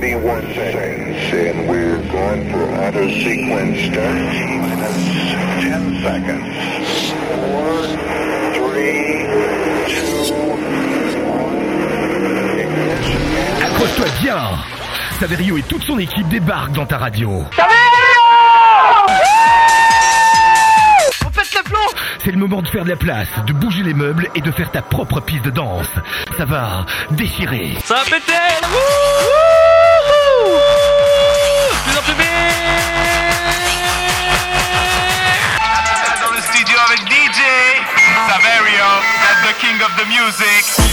31 seconds, and we're going for auto sequence start. Minus 10 seconds. 4, 3, 2, 1. Ignition. Accroche-toi bien Saverio et toute son équipe débarquent dans ta radio. On pète le plomb C'est le moment de faire de la place, de bouger les meubles et de faire ta propre piste de danse. Ça va déchirer. Ça va péter Wouhou DJ Saverio, that's the king of the music.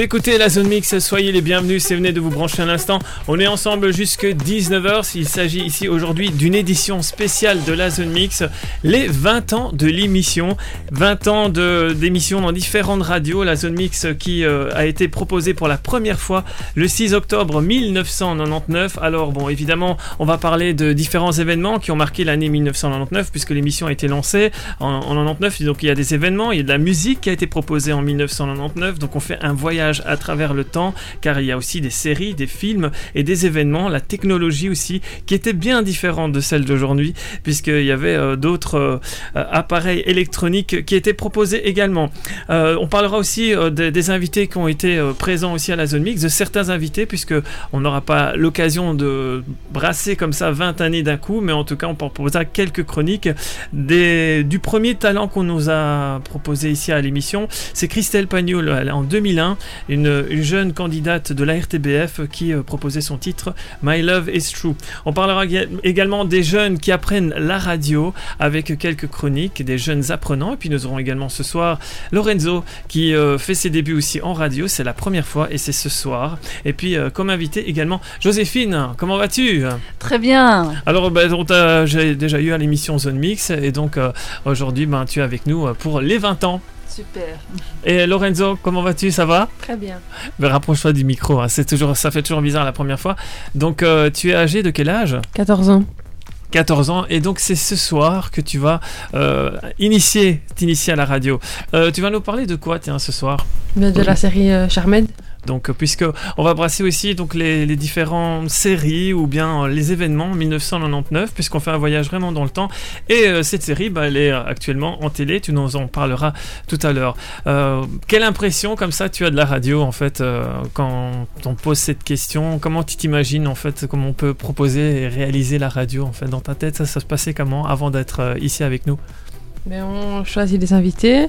Écoutez la Zone Mix, soyez les bienvenus si vous venez de vous brancher un instant. On est ensemble jusque 19h. Il s'agit ici aujourd'hui d'une édition spéciale de la Zone Mix, les 20 ans de l'émission. 20 ans d'émission dans différentes radios. La Zone Mix qui euh, a été proposée pour la première fois le 6 octobre 1999. Alors bon, évidemment, on va parler de différents événements qui ont marqué l'année 1999 puisque l'émission a été lancée en, en 99. Donc il y a des événements, il y a de la musique qui a été proposée en 1999. Donc on fait un voyage à travers le temps car il y a aussi des séries, des films et des événements, la technologie aussi qui était bien différente de celle d'aujourd'hui puisqu'il y avait euh, d'autres euh, euh, appareils électroniques qui étaient proposés également. On parlera aussi des, invités qui ont été présents aussi à la zone mix, de certains invités puisque on n'aura pas l'occasion de brasser comme ça 20 années d'un coup, mais en tout cas on proposera quelques chroniques du premier talent qu'on nous a proposé ici à l'émission. C'est Christelle Pagnol en 2001, une, une jeune candidate de la RTBF qui euh, proposait son titre My Love is True. On parlera ég- également des jeunes qui apprennent la radio avec quelques chroniques, des jeunes apprenants. Et puis nous aurons également ce soir Lorenzo qui euh, fait ses débuts aussi en radio. C'est la première fois et c'est ce soir. Et puis euh, comme invité également Joséphine. Comment vas-tu? Très bien. alors, ben, j'ai déjà eu à l'émission Zone Mix et donc euh, aujourd'hui, ben, tu es avec nous pour les 20 ans. Super. Et Lorenzo, comment vas-tu? Ça va? Très bien. Ben, Rapproche-toi du micro, hein, c'est toujours, ça fait toujours bizarre la première fois. Donc euh, tu es âgé de quel âge? 14 ans. 14 ans et donc c'est ce soir que tu vas euh, initier, t'initier à la radio. Euh, tu vas nous parler de quoi tiens ce soir? Bien de la série euh, Charmed. Donc, euh, puisque on va brasser aussi donc les, les différentes séries ou bien euh, les événements 1999, puisqu'on fait un voyage vraiment dans le temps. Et euh, cette série, bah, elle est actuellement en télé. Tu nous en parleras tout à l'heure. Quelle impression comme ça tu as de la radio en fait quand on pose cette question? Comment tu t'imagines en fait comment on peut proposer et réaliser la radio en fait dans ta tête? Ça, ça se passait comment avant d'être ici avec nous? Mais on choisit des invités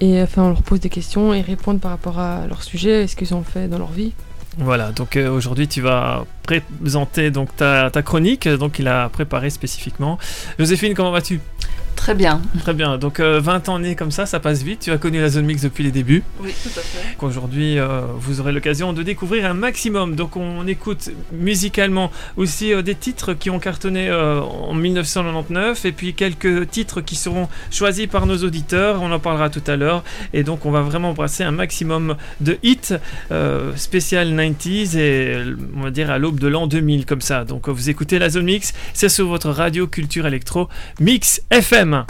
et enfin on leur pose des questions et ils répondent par rapport à leur sujet et ce qu'ils ont fait dans leur vie. Voilà, donc euh, aujourd'hui tu vas présenter donc ta, ta chronique, donc il a préparé spécifiquement. Joséphine, comment vas-tu? Très bien. Très bien, donc euh, 20 ans nés comme ça, ça passe vite. Tu as connu la zone mix depuis les débuts. Oui, tout à fait. Aujourd'hui, euh, vous aurez l'occasion de découvrir un maximum. Donc on écoute musicalement aussi euh, des titres qui ont cartonné euh, en 1999 et puis quelques titres qui seront choisis par nos auditeurs. On en parlera tout à l'heure. Et donc on va vraiment brasser un maximum de hits euh, spécial 90s et on va dire à l'aube de l'an 2000 comme ça. Donc vous écoutez la zone mix, c'est sur votre radio culture électro Mix FM. Salut,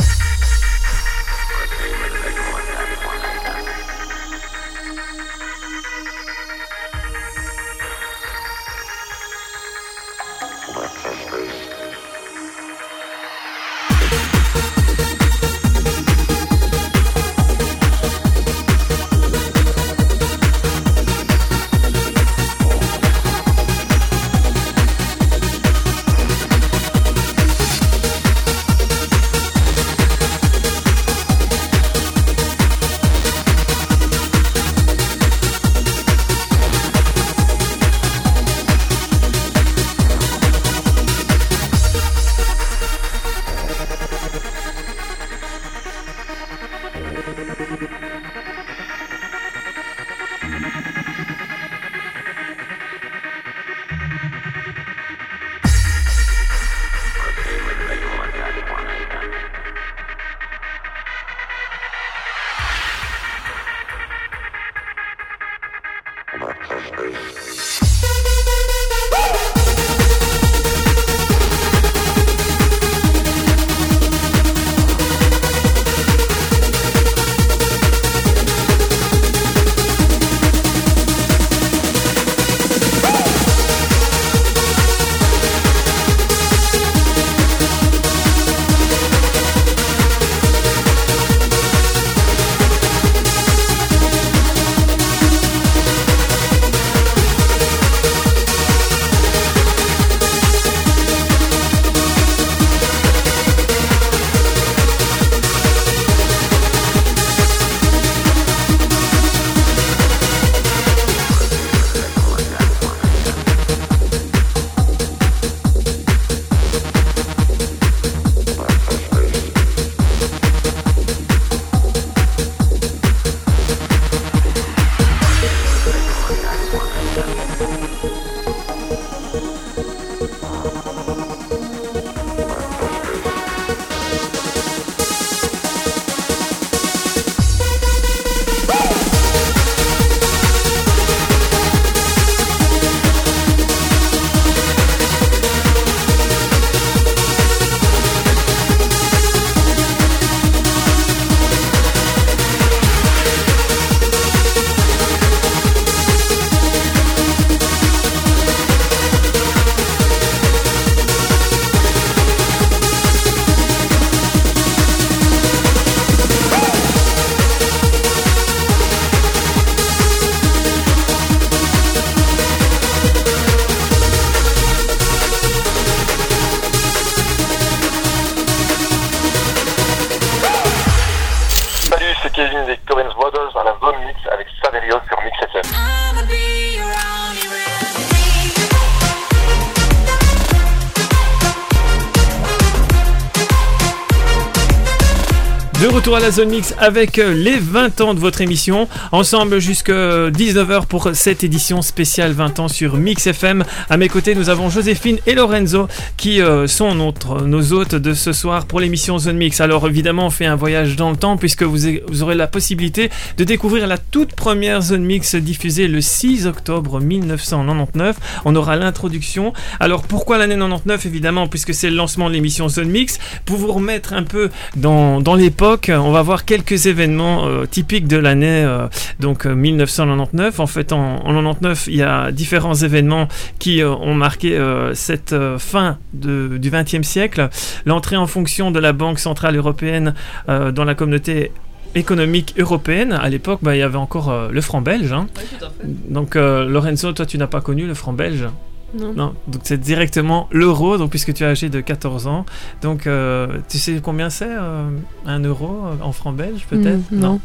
à la Zone Mix avec euh, les 20 ans de votre émission. Ensemble jusqu'à 19h pour cette édition spéciale 20 ans sur Mix FM. À mes côtés, nous avons Joséphine et Lorenzo qui euh, sont notre, nos hôtes de ce soir pour l'émission Zone Mix. Alors évidemment, on fait un voyage dans le temps puisque vous aurez la possibilité de découvrir la toute première Zone Mix diffusée le 6 octobre 1999. On aura l'introduction. Alors pourquoi l'année 99 Évidemment, puisque c'est le lancement de l'émission Zone Mix. Pour vous remettre un peu dans, dans l'époque, on va voir quelques événements euh, typiques de l'année euh, donc euh, 1999. En fait, en, en 99, il y a différents événements qui euh, ont marqué euh, cette euh, fin du XXe siècle. L'entrée en fonction de la Banque centrale européenne euh, dans la communauté économique européenne. À l'époque, bah, il y avait encore euh, le franc belge. hein. Donc, euh, Lorenzo, toi, tu n'as pas connu le franc belge? Non. non, donc c'est directement l'euro, donc puisque tu es âgé de 14 ans. Donc euh, tu sais combien c'est euh, un euro en francs belges peut-être? Mm, non.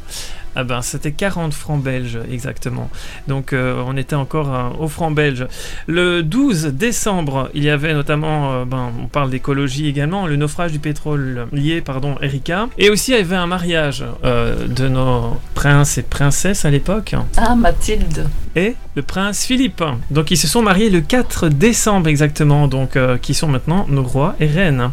Ah ben c'était 40 francs belges exactement. Donc euh, on était encore euh, au franc belge. Le 12 décembre, il y avait notamment, euh, ben, on parle d'écologie également, le naufrage du pétrole lié, pardon, Erika. Et aussi il y avait un mariage euh, de nos princes et princesses à l'époque Ah, Mathilde. et le prince Philippe. Donc ils se sont mariés le 4 décembre exactement, donc euh, qui sont maintenant nos rois et reines.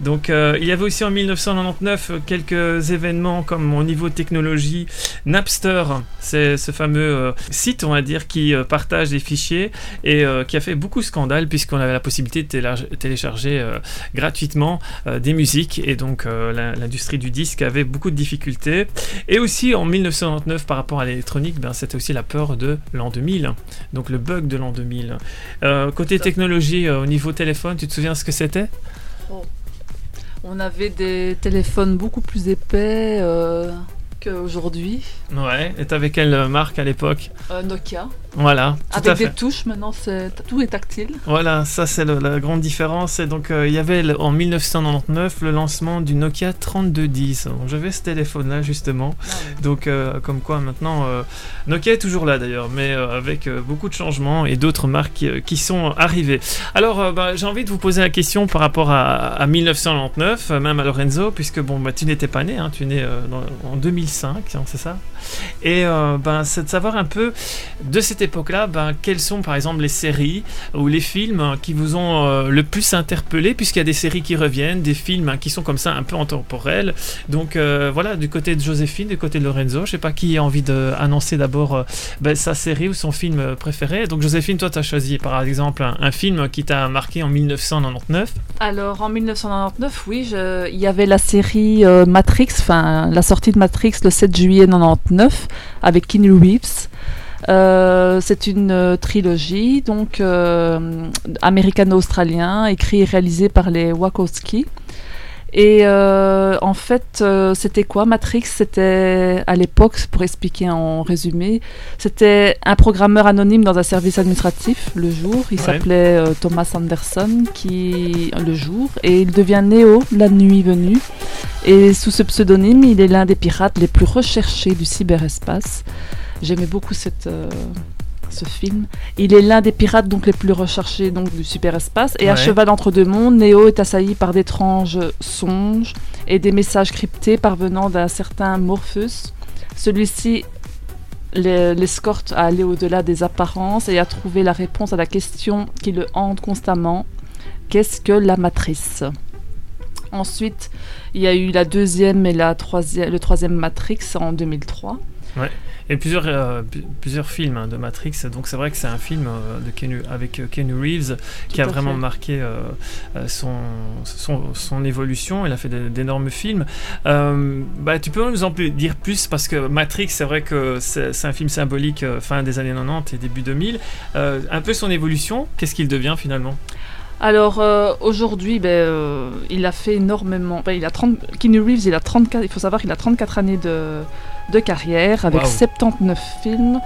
Donc euh, il y avait aussi en 1999 euh, quelques événements comme au niveau technologie, Napster, c'est ce fameux euh, site on va dire qui partage des fichiers et qui a fait beaucoup de scandales puisqu'on avait la possibilité de télécharger, gratuitement des musiques et donc l'industrie du disque avait beaucoup de difficultés. Et aussi en 1999 par rapport à l'électronique, ben, c'était aussi la peur de l'an 2000, donc le bug de l'an 2000. Euh, côté technologie, euh, au niveau téléphone, tu te souviens ce que c'était? On avait des téléphones beaucoup plus épais euh, qu'aujourd'hui. Ouais, et t'avais quelle marque à l'époque? Nokia. Voilà, Avec des touches, maintenant tout est tactile. Voilà, ça c'est la grande différence. Et donc euh, il y avait en 1999 le lancement du Nokia 3210. Donc, J'avais ce téléphone-là justement. Donc euh, comme quoi maintenant euh, Nokia est toujours là d'ailleurs, mais avec beaucoup de changements et d'autres marques qui, qui sont arrivées. Alors bah, j'ai envie de vous poser la question par rapport à, à 1999, euh, même à Lorenzo, puisque bon bah, tu n'étais pas né, hein, tu es né en 2005, hein, c'est ça? Et euh, ben, c'est de savoir un peu de cette époque-là, ben, quelles sont par exemple les séries ou les films hein, qui vous ont euh, le plus interpellé, puisqu'il y a des séries qui reviennent, des films hein, qui sont comme ça un peu intemporels. Donc euh, voilà, du côté de Joséphine, du côté de Lorenzo, je sais pas qui a envie d'annoncer d'abord ben, sa série ou son film préféré. Donc Joséphine, toi tu as choisi par exemple un, film qui t'a marqué en 1999. Alors en 1999, oui, il y avait la série Matrix, enfin la sortie de Matrix le 7 juillet 99 avec Keanu Reeves. Euh, c'est une euh, trilogie, donc euh, américano-australien, écrit et réalisé par les Wachowski. Et euh, en fait, euh, c'était quoi Matrix? C'était à l'époque, pour expliquer en résumé, c'était un programmeur anonyme dans un service administratif le jour. Il Ouais. s'appelait euh, Thomas Anderson, qui le jour, et il devient Néo la nuit venue. Et sous ce pseudonyme, il est l'un des pirates les plus recherchés du cyberespace. J'aimais beaucoup cette, ce film. Il est l'un des pirates donc les plus recherchés donc du cyberespace. Et à Ouais. cheval entre deux mondes, Neo est assailli par d'étranges songes et des messages cryptés parvenant d'un certain Morpheus. Celui-ci l'es- l'escorte à aller au-delà des apparences et à trouver la réponse à la question qui le hante constamment. Qu'est-ce que la matrice? Ensuite, il y a eu la deuxième et la troisième, le troisième Matrix en 2003. Et plusieurs, euh, plusieurs films hein, de Matrix, donc c'est vrai que c'est un film euh, de avec euh, Keanu Reeves qui a vraiment fait. marqué euh, son, son, son évolution. Il a fait d'énormes films. Bah, tu peux nous en plus- dire plus parce que Matrix, c'est vrai que c'est un film symbolique fin des années 90 et début 2000. Euh, un peu son évolution, qu'est-ce qu'il devient finalement? Alors euh, aujourd'hui, ben, euh, il a fait énormément. ben, il a 30, Keanu Reeves, il a 34. Il faut savoir qu'il a 34 années de, de carrière avec Waouh. 79 films,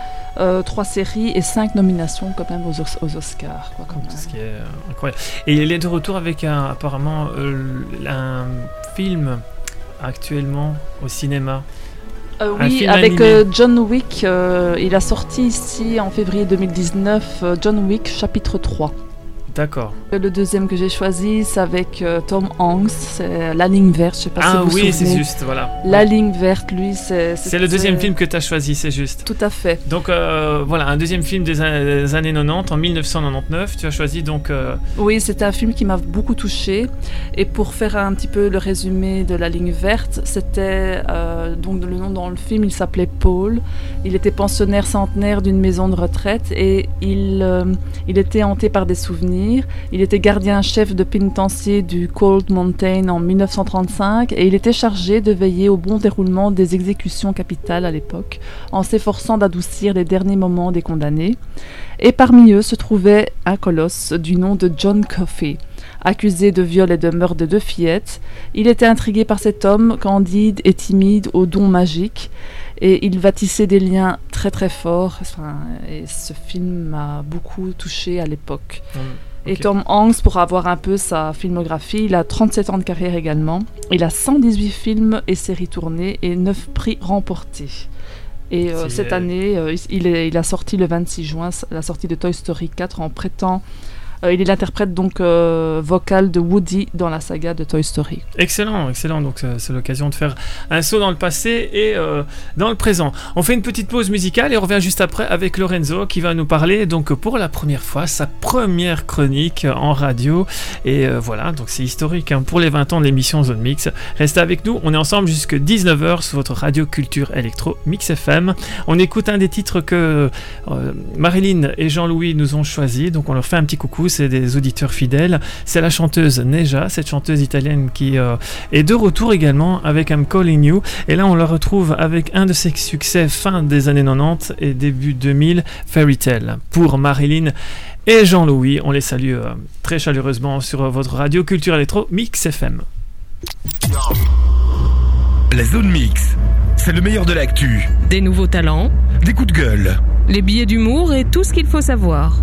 3 séries et 5 nominations quand même aux, Os- aux Oscars. Quoi, quand même. Ce qui est euh, incroyable. Et il est de retour avec un, apparemment euh, un film actuellement au cinéma. Euh, oui, avec euh, John Wick, euh, il a sorti ici en février 2019 euh, John Wick chapitre 3. D'accord. Le deuxième que j'ai choisi, c'est avec euh, Tom Hanks, c'est La ligne verte, je sais pas si Ah vous vous oui, c'est souvenez. juste, voilà. La ligne verte, lui, c'est... C'est le deuxième film que tu as choisi, c'est juste. Tout à fait. Donc euh, voilà, un deuxième film des, an- des années 90, en 1999. Tu as choisi donc. euh, Oui, c'était un film qui m'a beaucoup touchée. Et pour faire un petit peu le résumé de La ligne verte, c'était donc le nom dans le film, il s'appelait Paul. Il était pensionnaire centenaire d'une maison de retraite et il, il était hanté par des souvenirs. Il était gardien-chef de pénitencier du Cold Mountain en 1935 et il était chargé de veiller au bon déroulement des exécutions capitales à l'époque, en s'efforçant d'adoucir les derniers moments des condamnés. Et parmi eux se trouvait un colosse du nom de John Coffey. Accusé de viol et de meurtre de deux fillettes, il était intrigué par cet homme candide et timide aux dons magiques, et il va des liens très très forts. Et ce film m'a beaucoup touché à l'époque. Et. Tom Hanks, pour avoir un peu sa filmographie, il a 37 ans de carrière également. Il a 118 films et séries tournées et 9 prix remportés. Et euh, cette année, euh, il, est- il a sorti le 26 juin la sortie de Toy Story 4 en prêtant. Euh, il est l'interprète donc euh, vocal de Woody dans la saga de Toy Story. Excellent, excellent. Donc c'est l'occasion de faire un saut dans le passé et euh, dans le présent. On fait une petite pause musicale et on revient juste après avec Lorenzo qui va nous parler donc pour la première fois sa première chronique en radio. Et voilà, donc c'est historique hein, pour les 20 ans de l'émission Zone Mix. Restez avec nous, on est ensemble jusque 19h sur votre radio culture électro Mix FM. On écoute un des titres que Marilyn et Jean-Louis nous ont choisi. Donc on leur fait un petit coucou, c'est des auditeurs fidèles. C'est la chanteuse Neja, cette chanteuse italienne qui euh, est de retour également avec I'm Calling You. Et là, on la retrouve avec un de ses succès fin des années 90 et début 2000, Fairy Tale. Pour Marilyn et Jean-Louis, on les salue euh, très chaleureusement sur euh, votre radio Culture Électro Mix FM. La zone mix, c'est le meilleur de l'actu. Des nouveaux talents, Des coups de gueule. les billets d'humour et tout ce qu'il faut savoir.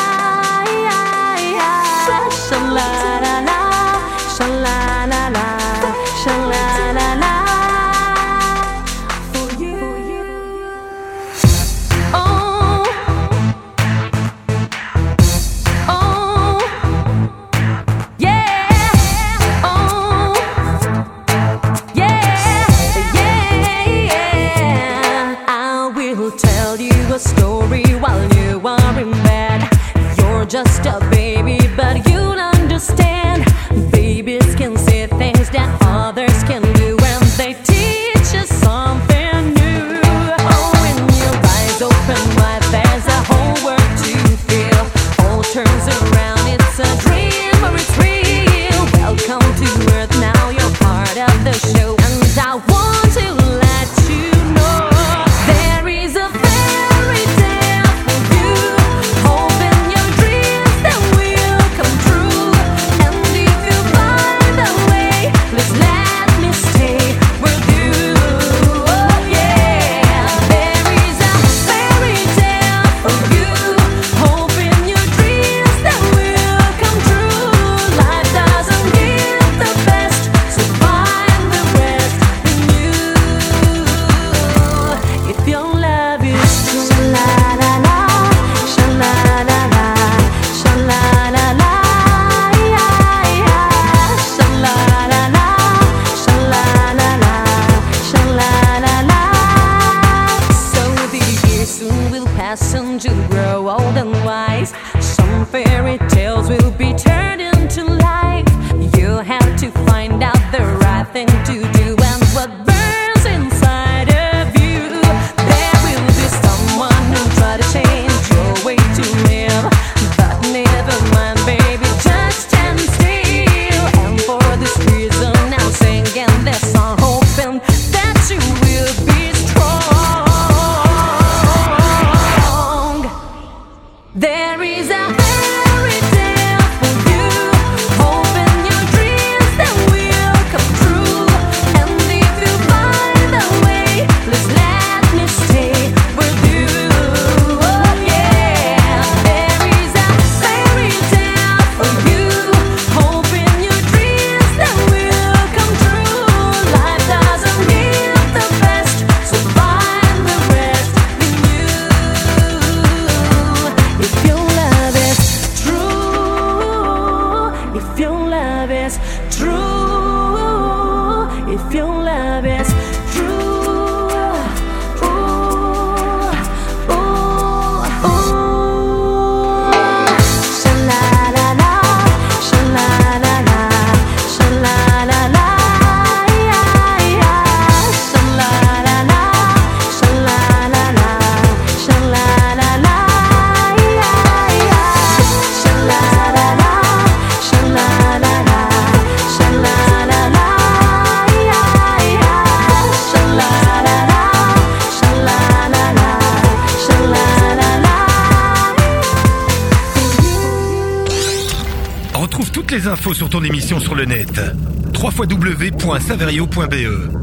www.saverio.be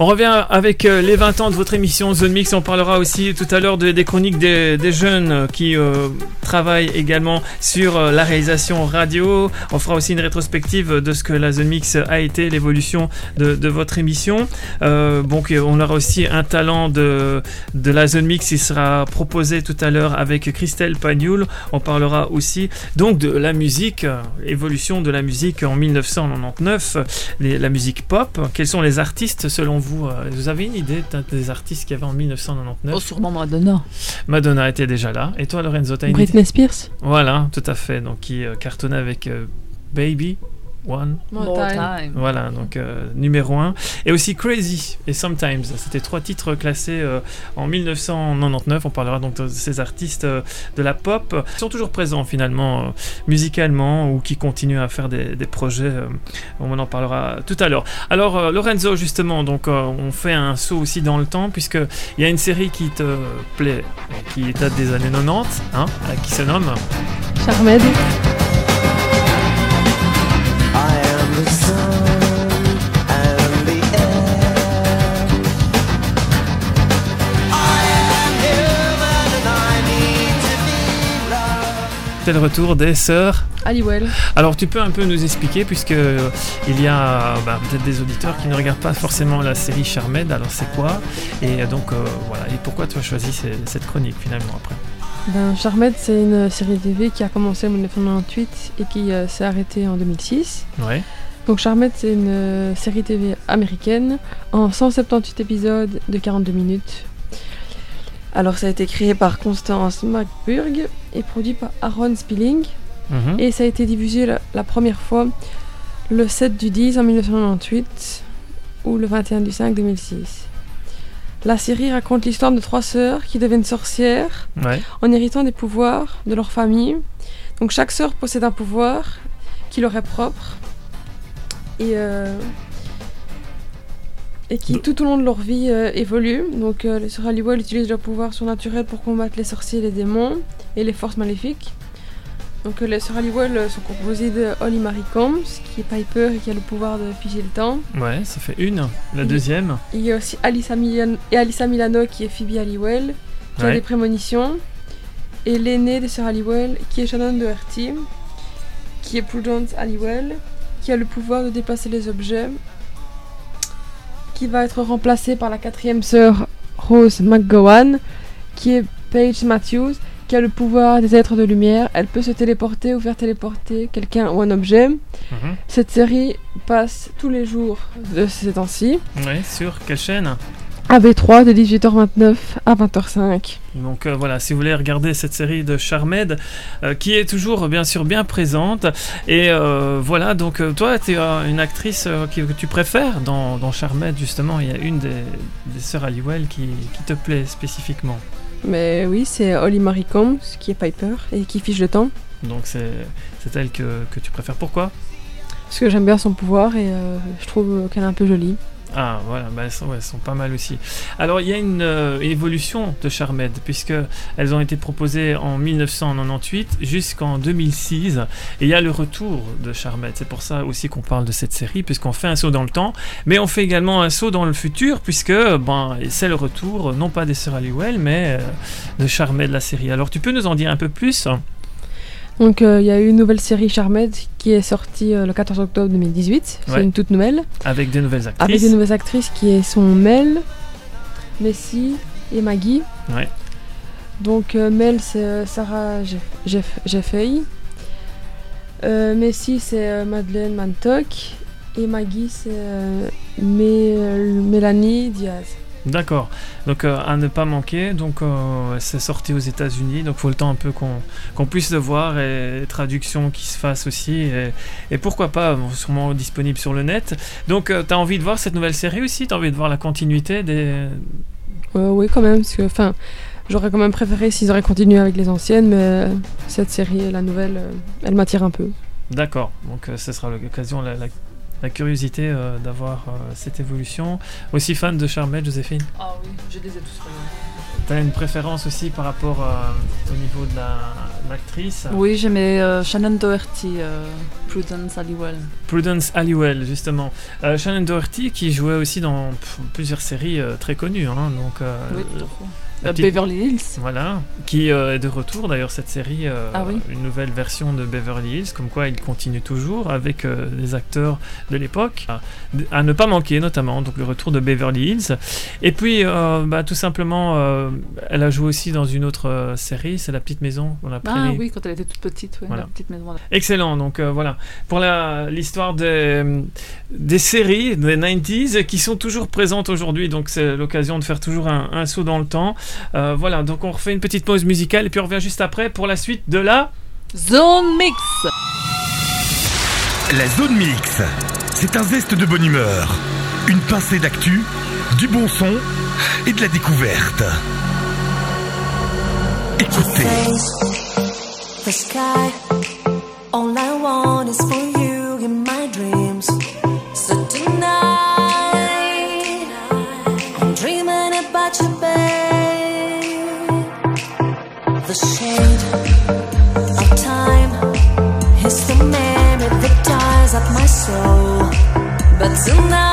On revient avec euh, les 20 ans de votre émission Zone Mix. On parlera aussi tout à l'heure de- des chroniques des, jeunes euh, qui euh, travaillent également sur la réalisation radio. On fera aussi une rétrospective de ce que la Zone Mix a été, l'évolution de, votre émission. Donc on aura aussi un talent de, la Zone Mix qui sera proposé tout à l'heure avec Christelle Pagnoul. On parlera aussi donc de la musique, évolution de la musique en 1999, euh, les- la musique pop. Quels sont les artistes selon vous euh, Vous avez une idée des artistes qu'il y avait en 1999 Oh, sûrement Madonna. Madonna était déjà là. Et toi, Lorenzo, t'as une idée? Britney Spears. Voilà, tout à fait. Donc qui euh, cartonnait avec euh, Baby One. More time. Voilà, donc euh, numéro 1. Et aussi Crazy et Sometimes. C'était trois titres classés euh, en 1999. On parlera donc de ces artistes euh, de la pop qui sont toujours présents finalement euh, musicalement ou qui continuent à faire des, des projets. euh, on en parlera tout à l'heure. Alors euh, Lorenzo, justement, donc euh, on fait un saut aussi dans le temps puisque il y a une série qui te plaît, qui date des années 90, hein, qui se nomme Charmed. C'est le retour des sœurs. Halliwell. Alors tu peux un peu nous expliquer puisque euh, il y a bah, peut-être des auditeurs qui ne regardent pas forcément la série Charmed. Alors c'est quoi? Et euh, donc euh, voilà. Et pourquoi tu as choisi cette chronique finalement après? Ben, Charmed, c'est une série TV qui a commencé en 1998 et qui euh, s'est arrêtée en 2006. Ouais. Donc Charmed, c'est une euh, série TV américaine en 178 épisodes de 42 minutes. Alors ça a été créé par Constance McBurg et produit par Aaron Spilling. Mhm. Et ça a été diffusé la, la première fois le 7 du 10 en 1998 ou le 21 du 5 2006. La série raconte l'histoire de trois sœurs qui deviennent sorcières Ouais. en héritant des pouvoirs de leur famille. Donc chaque sœur possède un pouvoir qui leur est propre et, euh, et qui tout au long de leur vie euh, évolue. Donc euh, les sœurs Halliwell utilisent leur pouvoir surnaturel pour combattre les sorciers et les démons et les forces maléfiques. Donc euh, les sœurs Halliwell euh, sont composées de Holly Marie Combs qui est Piper et qui a le pouvoir de figer le temps. Ouais, ça fait une. La Il- deuxième. Il y a aussi Alyssa, Milan- et Alyssa Milano qui est Phoebe Halliwell, qui a des prémonitions. Et l'aînée des sœurs Halliwell, qui est Shannon Doherty, qui est Prudence Halliwell, qui a le pouvoir de déplacer les objets, qui va être remplacée par la quatrième sœur Rose McGowan, qui est Paige Matthews, qui a le pouvoir des êtres de lumière. Elle peut se téléporter ou faire téléporter quelqu'un ou un objet. Mhm. Cette série passe tous les jours de ces temps-ci. Ouais, sur quelle chaîne? AB3 de 18h29 à 20h05. Donc euh, voilà, si vous voulez regarder cette série de Charmed, euh, qui est toujours bien sûr bien présente. Et euh, voilà, donc toi, tu as une actrice qui- que tu préfères dans, dans Charmed, justement? Il y a une des, des sœurs Halliwell qui, qui te plaît spécifiquement. Mais oui, c'est Holly Marie Combs qui est Piper et qui fiche le temps. Donc c'est c'est elle que, que tu préfères. Pourquoi? Parce que j'aime bien son pouvoir et euh, je trouve qu'elle est un peu jolie. Ah voilà, bah, elles, sont, pas mal aussi. Alors il y a une euh, évolution de Charmed, puisque elles ont été proposées en 1998 jusqu'en 2006, et il y a le retour de Charmed. C'est pour ça aussi qu'on parle de cette série, puisqu'on fait un saut dans le temps, mais on fait également un saut dans le futur, puisque ben, c'est le retour, non pas des sœurs Halliwell, mais euh, de Charmed, la série. Alors tu peux nous en dire un peu plus? Donc euh, il y a eu une nouvelle série Charmed qui est sortie euh, le 14 octobre 2018. C'est Ouais. une toute nouvelle. avec des nouvelles Avec actrices des nouvelles actrices qui sont Mel, Messi et Maggie. Ouais. Donc euh, Mel c'est Sarah Jeff- Jeff- Jeffey. Messi c'est Madeleine Mantoc. Et Maggie c'est Mé- Mélanie Diaz. D'accord. Donc euh, à ne pas manquer. Donc euh, c'est sorti aux États-Unis. Donc faut le temps un peu qu'on puisse le voir et les traductions qui se fassent aussi. Et, et pourquoi pas, bon, sûrement disponible sur le net. Donc tu as envie de voir cette nouvelle série aussi? T'as envie de voir la continuité des. Euh, oui quand même parce que enfin j'aurais quand même préféré s'ils auraient continué avec les anciennes mais euh, cette série la nouvelle euh, elle m'attire un peu. D'accord. Donc euh, ce sera l'occasion, la, la- la curiosité euh, d'avoir euh, cette évolution. Aussi fan de Charmette, Joséphine? Ah oui, je les ai tous regardés. T'as une préférence aussi par rapport euh, au niveau de la- l'actrice? Oui, j'aimais euh, Shannon Doherty, euh, Prudence Halliwell. Prudence Halliwell, justement. Euh, Shannon Doherty qui jouait aussi dans plusieurs séries euh, très connues. hein, donc, euh, Oui, tout à fait. La petite- Beverly Hills. Voilà, qui euh, est de retour d'ailleurs cette série, euh, Ah oui. une nouvelle version de Beverly Hills, comme quoi il continue toujours avec euh, les acteurs de l'époque, à, à ne pas manquer notamment, donc le retour de Beverly Hills. Et puis euh, bah, tout simplement, elle a joué aussi dans une autre série, c'est La Petite Maison, on a Ah pris- oui, quand elle était toute petite, Voilà. la petite maison. Excellent, donc voilà, pour la- l'histoire des, des séries des 90s qui sont toujours présentes aujourd'hui, donc c'est l'occasion de faire toujours un, un saut dans le temps. Euh, voilà, donc on refait une petite pause musicale et puis on revient juste après pour la suite de la... Zone Mix La zone mix, c'est un zeste de bonne humeur, une pincée d'actu, du bon son et de la découverte. Écoutez. Soul. But tonight,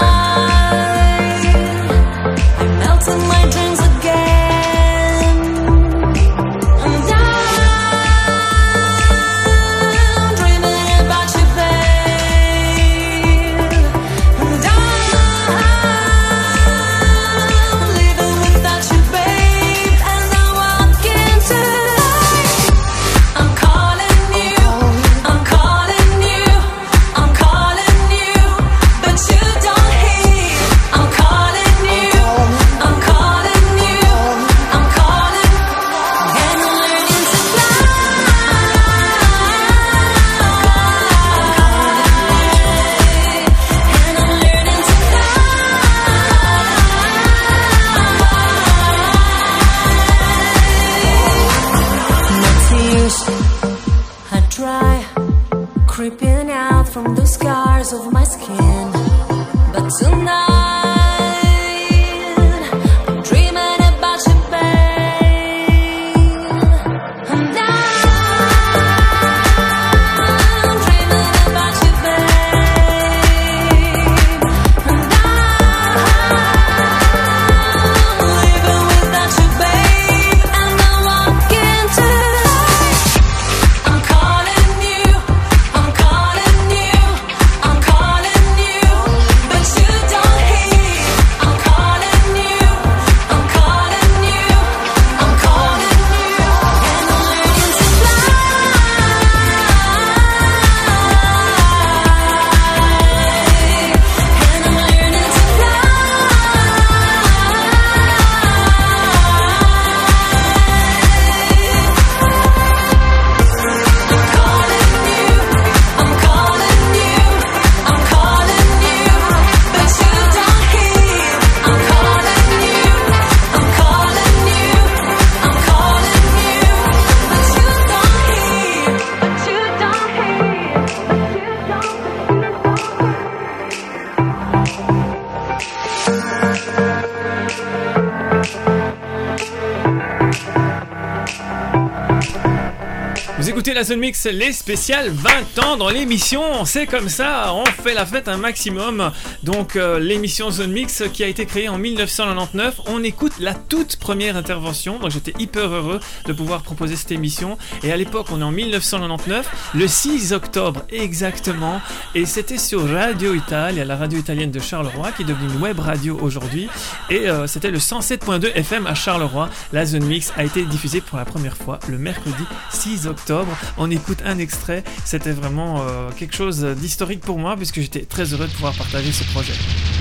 les spéciales 20 ans dans l'émission. C'est comme ça, on fait la fête un maximum. Donc euh, l'émission Zone Mix qui a été créée en 1999, on écoute la toute première intervention. Donc j'étais hyper heureux de pouvoir proposer cette émission. Et à l'époque, on est en 1999, le 6 octobre exactement. Et c'était sur Radio Italia, la radio italienne de Charleroi, qui est devenue une web radio aujourd'hui. Et euh, c'était le 107.2 FM à Charleroi. La Zone Mix a été diffusée pour la première fois le mercredi 6 octobre. On écoute un extrait. C'était vraiment euh, quelque chose d'historique pour moi puisque j'étais très heureux de pouvoir partager ce projet.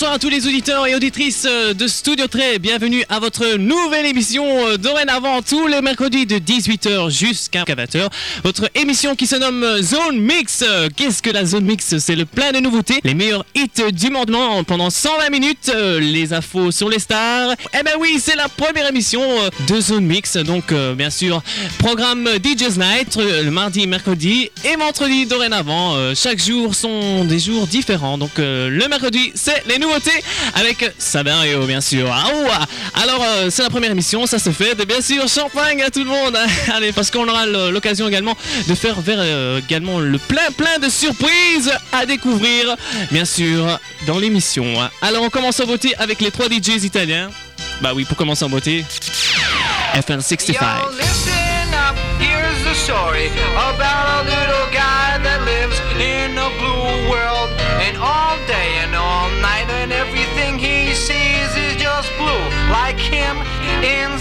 Bonsoir à tous les auditeurs et auditrices euh, de Studio Trey. Bienvenue à votre nouvelle émission euh, dorénavant tous les mercredis de 18h jusqu'à 20h. Votre émission qui se nomme euh, Zone Mix. Qu'est-ce que la Zone Mix? C'est le plein de nouveautés, les meilleurs hits du monde pendant 120 minutes, les infos sur les stars. Eh ben oui, c'est la première émission de Zone Mix. Donc bien sûr, programme DJ's Night le mardi, mercredi et vendredi dorénavant. Chaque jour sont des jours différents. Donc le mercredi, c'est les avec Sabario, bien sûr. Ah. Alors, euh, c'est la première émission, ça se fait. Et bien sûr, champagne à tout le monde. Allez, parce qu'on aura l'occasion également de faire vers, euh, également le plein plein de surprises à découvrir, bien sûr, dans l'émission. Alors, on commence à voter avec les trois DJs italiens. Bah oui, pour commencer en beauté. FN65. Yo,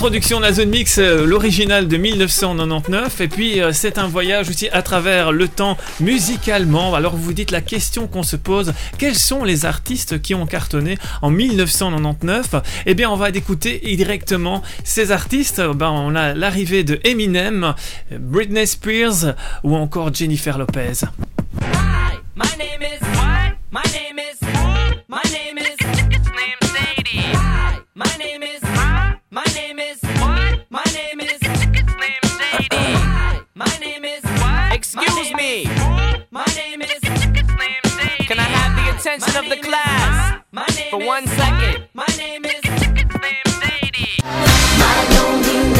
L'introduction de la zone mix, euh, l'original de 1999, et puis euh, c'est un voyage aussi à travers le temps musicalement. Alors vous dites la question qu'on se pose, quels sont les artistes qui ont cartonné en 1999 Eh bien on va écouter directement ces artistes. Ben, on a l'arrivée de Eminem, Britney Spears ou encore Jennifer Lopez. Excuse me. My name is It's. Can I have the attention of the class for one second? My name is It's. My loneliness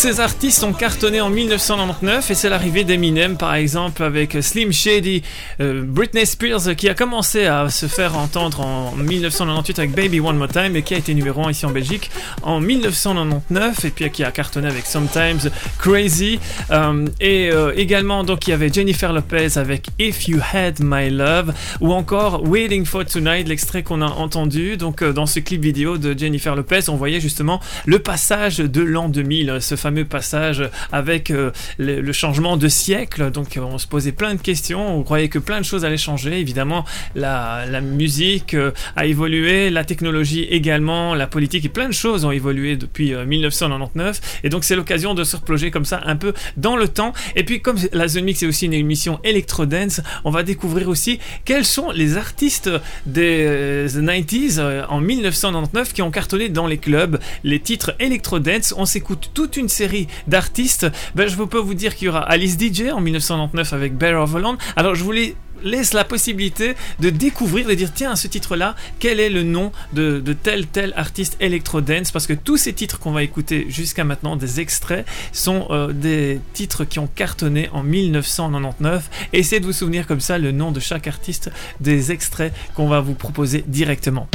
ces artistes ont cartonné en 1999 et c'est l'arrivée d'Eminem par exemple avec Slim Shady, euh, Britney Spears qui a commencé à se faire entendre en 1998 avec Baby One More Time et qui a été numéro 1 ici en Belgique en 1999 et puis qui a cartonné avec Sometimes Crazy. Euh, et euh, également donc il y avait Jennifer Lopez avec If You Had My Love ou encore Waiting for Tonight l'extrait qu'on a entendu. Donc dans ce clip vidéo de Jennifer Lopez on voyait justement le passage de l'an 2000 ce fameux passage avec euh, le, changement de siècle. Donc euh, on se posait plein de questions. On croyait que plein de choses allaient changer. Évidemment la, musique euh, a évolué. La technologie également. La politique et plein de choses ont évolué depuis euh, 1999 et donc c'est l'occasion de se replonger comme ça un peu dans le temps. Et puis comme la Zone Mix est aussi une émission électro dance on va découvrir aussi quels sont les artistes des euh, 90s euh, en 1999 qui ont cartonné dans les clubs. Les titres électro dance on s'écoute toute une série d'artistes ben, je peux vous dire qu'il y aura Alice DJ en 1999 avec Bear of Holland alors je voulais laisse la possibilité de découvrir, de dire tiens ce titre là, quel est le nom de, tel tel artiste électro dance parce que tous ces titres qu'on va écouter jusqu'à maintenant, des extraits, sont euh, des titres qui ont cartonné en 1999. Essayez de vous souvenir comme ça le nom de chaque artiste des extraits qu'on va vous proposer directement.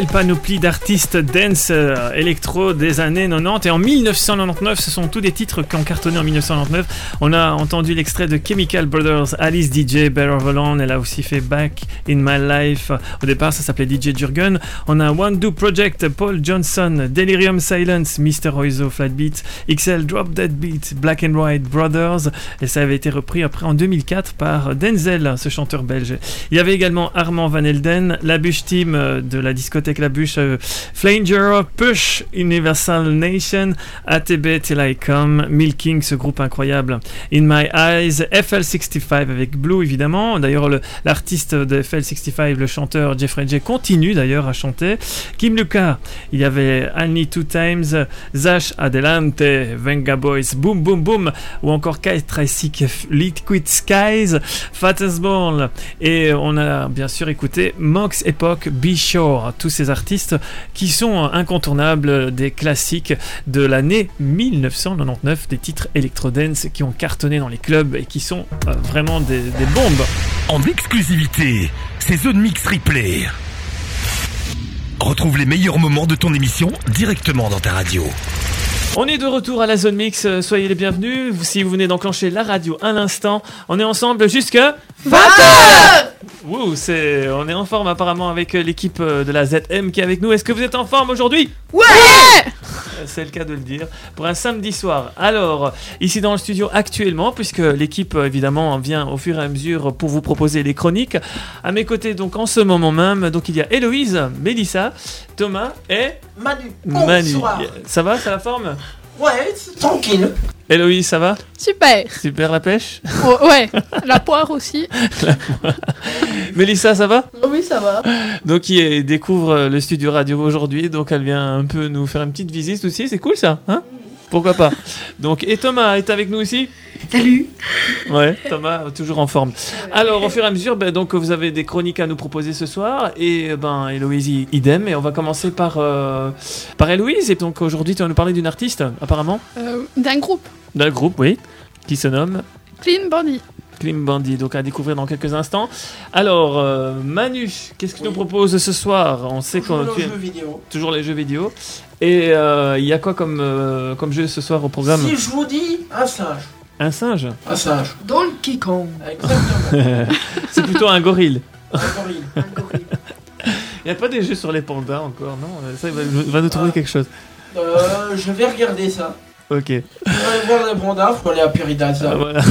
Michel panoplie d'artistes dance euh, électro des années 90 et en 1999 ce sont tous des titres qui ont cartonné en 1999 on a entendu l'extrait de Chemical Brothers Alice DJ of Alone. Elle a aussi fait Back in My Life. Au départ ça s'appelait DJ Jurgen. On a One Do Project Paul Johnson Delirium Silence Mr. Oizo Flatbeat XL Drop Dead Beat Black and White Brothers. Et ça avait été repris après en 2004 par Denzel ce chanteur belge. Il y avait également Armand Van Elden, la bûche team euh, de la discothèque La Bûche, euh, Flanger, Push, Universal Nation, ATB Till I Come, Milking, ce groupe incroyable, In My Eyes, FL65 avec Blue évidemment. D'ailleurs, le- l'artiste de FL65, le chanteur Jeffrey J, continue d'ailleurs à chanter. Kim Luca, il y avait Annie Two Times, Zash Adelante, Venga Boys, Boom Boom Boom, ou encore Kai Tracy, Liquid Skies, Fattest Ball. Et on a bien sûr écouté Mox Epoch, Be Sure, tous ces artistes qui sont incontournables des classiques de l'année 1999, des titres électro-dance qui ont cartonné dans les clubs et qui sont euh, vraiment des, bombes. En exclusivité, c'est Zone Mix Replay. Retrouve les meilleurs moments de ton émission directement dans ta radio. On est de retour à la zone mix, euh, soyez les bienvenus. Si vous venez d'enclencher la radio à l'instant, on est ensemble jusque 20h Wouh, c'est on est en forme apparemment avec euh, l'équipe euh, de la ZM qui est avec nous. Est-ce que vous êtes en forme aujourd'hui? Ouais C'est le cas de le dire. Pour un samedi soir. Alors, ici dans le studio actuellement, puisque l'équipe euh, évidemment vient au fur et à mesure pour vous proposer les chroniques. À mes côtés, donc en ce moment même, donc il y a Héloïse, Mélissa, Thomas et Manu. Manu. Bonsoir. Ça va, ça la forme? Ouais, c'est tranquille. Héloïse, ça va? Super. Super la pêche? Oh, ouais, la poire aussi. Mélissa, ça va? Oui, ça va. Donc qui est- découvre le studio radio aujourd'hui, donc elle vient un peu nous faire une petite visite aussi, c'est cool ça, hein? Pourquoi pas Donc et Thomas est avec nous aussi Salut. Ouais, Thomas toujours en forme. Alors au fur et à mesure, ben, donc vous avez des chroniques à nous proposer ce soir et ben Héloïse idem et on va commencer par euh, par Héloïse et donc aujourd'hui tu vas nous parler d'une artiste apparemment Euh, D'un groupe, d'un groupe oui qui se nomme Clean Body. Clean Bandit, donc à découvrir dans quelques instants. Alors, euh, Manu, qu'est-ce que tu nous proposes ce soir? On sait Toujours qu'on nos tu es- jeux vidéo. toujours les jeux vidéo. Et euh, il y a quoi comme, euh, comme jeu ce soir au programme Si je vous dis un singe. Un singe Un singe. Donkey Kong. C'est plutôt un gorille. Un gorille. Il n'y a pas des jeux sur les pandas encore, non? Ça, il va, va nous trouver quelque chose. Euh, je vais regarder ça. Ok. Aller voir les pandas, faut aller à Pyridaza. Ah, voilà.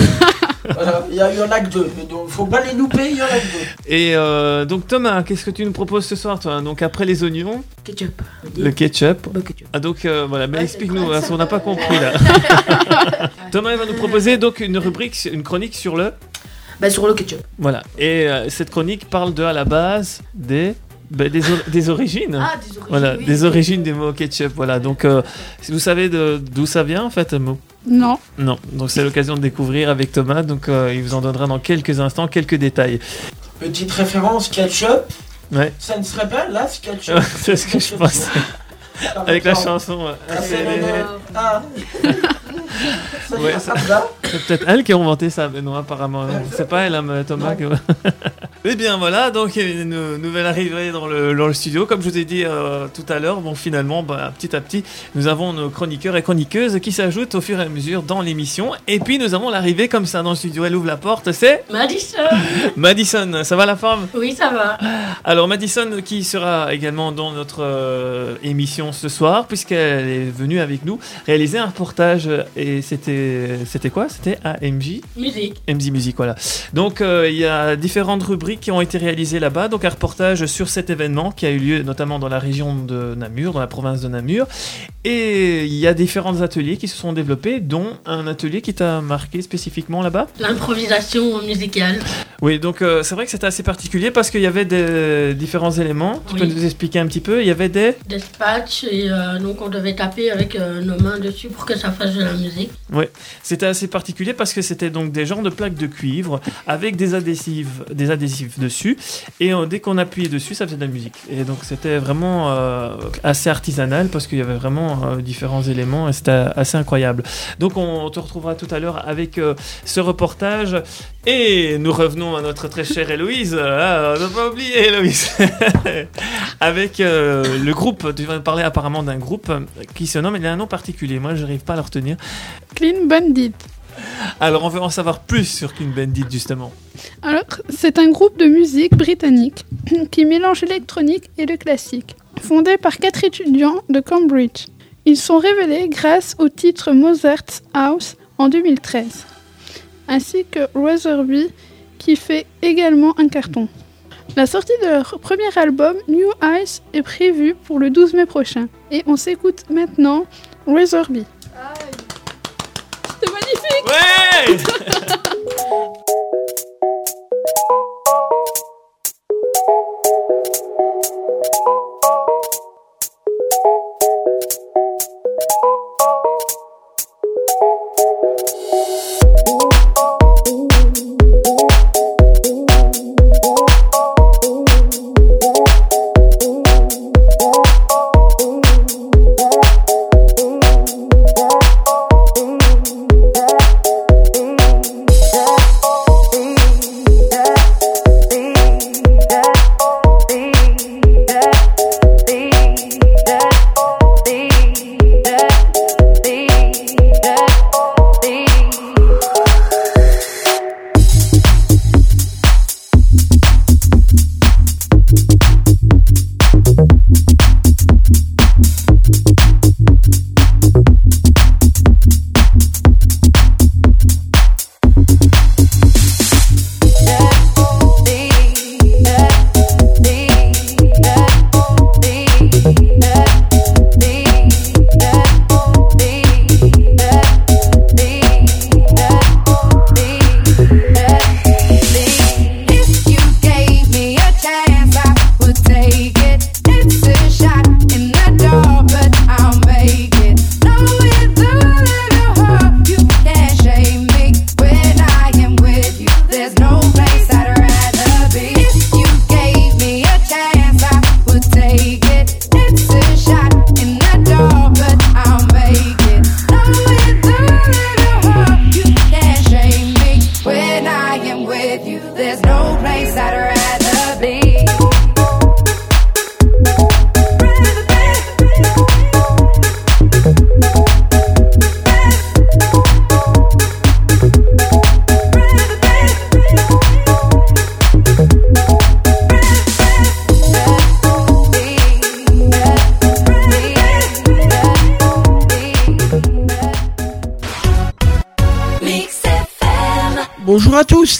Voilà. Il y, en a que deux. Donc faut pas les louper, il y en a que deux. Et euh, donc Thomas, qu'est-ce que tu nous proposes ce soir toi? Donc après les oignons, Ketchup. le ketchup. Ah donc euh, voilà, mais explique-nous, hein, on n'a pas compris là. Thomas il va nous proposer donc une rubrique, une chronique sur le. Bah sur le ketchup. Voilà. Et euh, cette chronique parle de à la base des ben, des, or- des origines. Ah, des origines, Voilà, oui. des origines des mots ketchup. Voilà. Donc euh, vous savez d'où ça vient en fait, le mot. Non. Non. Donc c'est l'occasion de découvrir avec Thomas. Donc euh, il vous en donnera dans quelques instants quelques détails. Petite référence ketchup. Ouais. Ça ne serait pas là ce ketchup. c'est ce que je pense. Avec la chanson. euh, Ah, c'est Ouais, peut-être elle qui a inventé ça, mais non, apparemment. C'est pas elle, hein, Thomas. que- Eh bien voilà, donc il y a une nouvelle arrivée dans le, dans le studio. Comme je vous ai dit euh, tout à l'heure, bon, finalement, bah, petit à petit, nous avons nos chroniqueurs et chroniqueuses qui s'ajoutent au fur et à mesure dans l'émission. Et puis nous avons l'arrivée comme ça dans le studio. Elle ouvre la porte, c'est Madison Madison. Ça va la forme? Oui, ça va. alors Madison qui sera également dans notre euh, émission ce soir puisqu'elle est venue avec nous réaliser un reportage et c'était c'était quoi? C'était AMJ Musique. MZ Music voilà. Donc euh, il y a différentes rubriques qui ont été réalisées là-bas donc un reportage sur cet événement qui a eu lieu notamment dans la région de Namur dans la province de Namur et il y a différents ateliers qui se sont développés dont un atelier qui t'a marqué spécifiquement là-bas? L'improvisation musicale. oui, donc euh, c'est vrai que c'était assez particulier parce qu'il y avait des différents éléments. Tu peux Oui. nous expliquer un petit peu? Il y avait des. Des patchs et euh, donc on devait taper avec nos mains dessus pour que ça fasse de la musique. Oui, c'était assez particulier parce que c'était donc des genres de plaques de cuivre avec des adhésifs, des adhésifs dessus. Et euh, dès qu'on appuyait dessus, ça faisait de la musique. Et donc c'était vraiment euh, assez artisanal parce qu'il y avait vraiment euh, différents éléments et c'était assez incroyable. Donc on te retrouvera tout à l'heure avec ce reportage. Et nous revenons à notre très chère Héloïse. Ah, on n'a pas oublié Héloïse. avec euh, le groupe, tu vas parler apparemment d'un groupe qui se nomme, il a un nom particulier. Moi, je n'arrive pas à le retenir. Clean Bandit. Alors, on veut en savoir plus sur Clean Bandit, justement. Alors, c'est un groupe de musique britannique qui mélange l'électronique et le classique, fondé par quatre étudiants de Cambridge. Ils sont révélés grâce au titre Mozart's House en 2013, ainsi que Razorby qui fait également un carton. La sortie de leur premier album, New Eyes, est prévue pour le 12 mai prochain. Et on s'écoute maintenant Razorby. C'est magnifique Ouais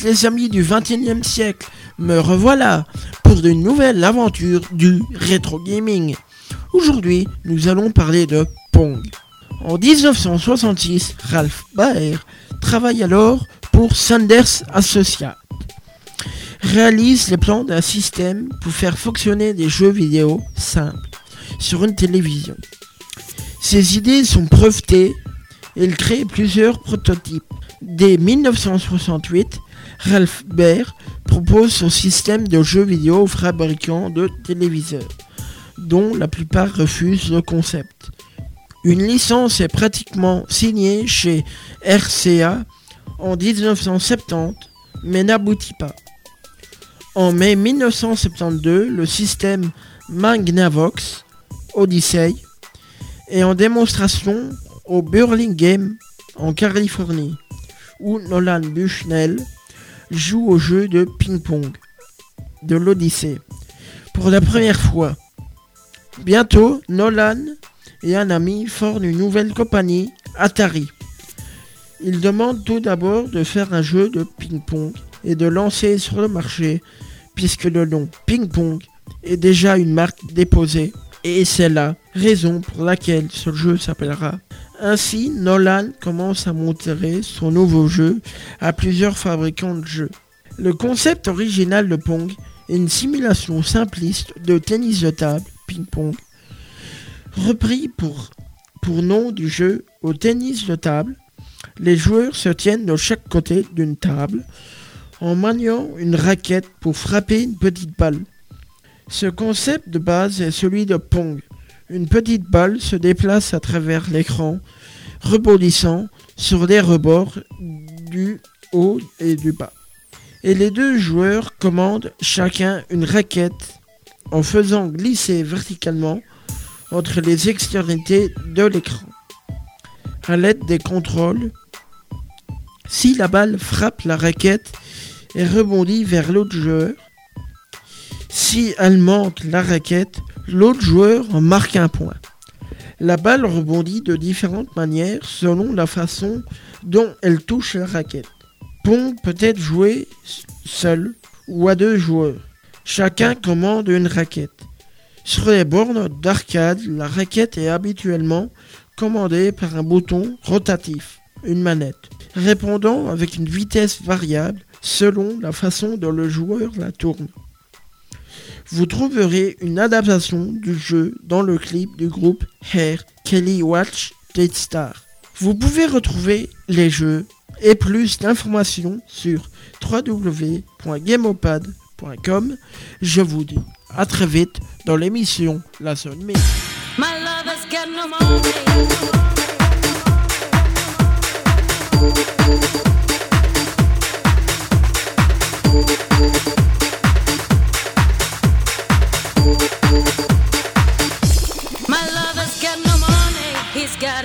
les amis du 21e siècle, me revoilà pour une nouvelle aventure du rétro gaming. Aujourd'hui, nous allons parler de Pong. En 1966, Ralph Baer travaille alors pour Sanders Associates. Réalise les plans d'un système pour faire fonctionner des jeux vidéo simples sur une télévision. Ses idées sont brevetées et il crée plusieurs prototypes. Dès 1968, Ralph Baer propose son système de jeux vidéo aux fabricants de téléviseurs, dont la plupart refusent le concept. Une licence est pratiquement signée chez RCA en 1970, mais n'aboutit pas. En mai 1972, le système Magnavox Odyssey est en démonstration au Burlingame en Californie, où Nolan Bushnell joue au jeu de ping-pong de l'Odyssée pour la première fois. Bientôt, Nolan et un ami forment une nouvelle compagnie, Atari. Ils demandent tout d'abord de faire un jeu de ping-pong et de lancer sur le marché, puisque le nom ping-pong est déjà une marque déposée, et c'est la raison pour laquelle ce jeu s'appellera. Ainsi, Nolan commence à montrer son nouveau jeu à plusieurs fabricants de jeux. Le concept original de Pong est une simulation simpliste de tennis de table, ping-pong, repris pour, nom du jeu au tennis de table. Les joueurs se tiennent de chaque côté d'une table en maniant une raquette pour frapper une petite balle. Ce concept de base est celui de Pong. Une petite balle se déplace à travers l'écran, rebondissant sur les rebords du haut et du bas. Et les deux joueurs commandent chacun une raquette en faisant glisser verticalement entre les extrémités de l'écran. À l'aide des contrôles, si la balle frappe la raquette et rebondit vers l'autre joueur, si elle manque la raquette, l'autre joueur marque un point. La balle rebondit de différentes manières selon la façon dont elle touche la raquette. Pong peut être joué seul ou à deux joueurs. Chacun commande une raquette. Sur les bornes d'arcade, la raquette est habituellement commandée par un bouton rotatif, une manette, répondant avec une vitesse variable selon la façon dont le joueur la tourne. Vous trouverez une adaptation du jeu dans le clip du groupe Hair Kelly Watch Dead Star. Vous pouvez retrouver les jeux et plus d'informations sur www.gameopad.com. Je vous dis à très vite dans l'émission La Zone.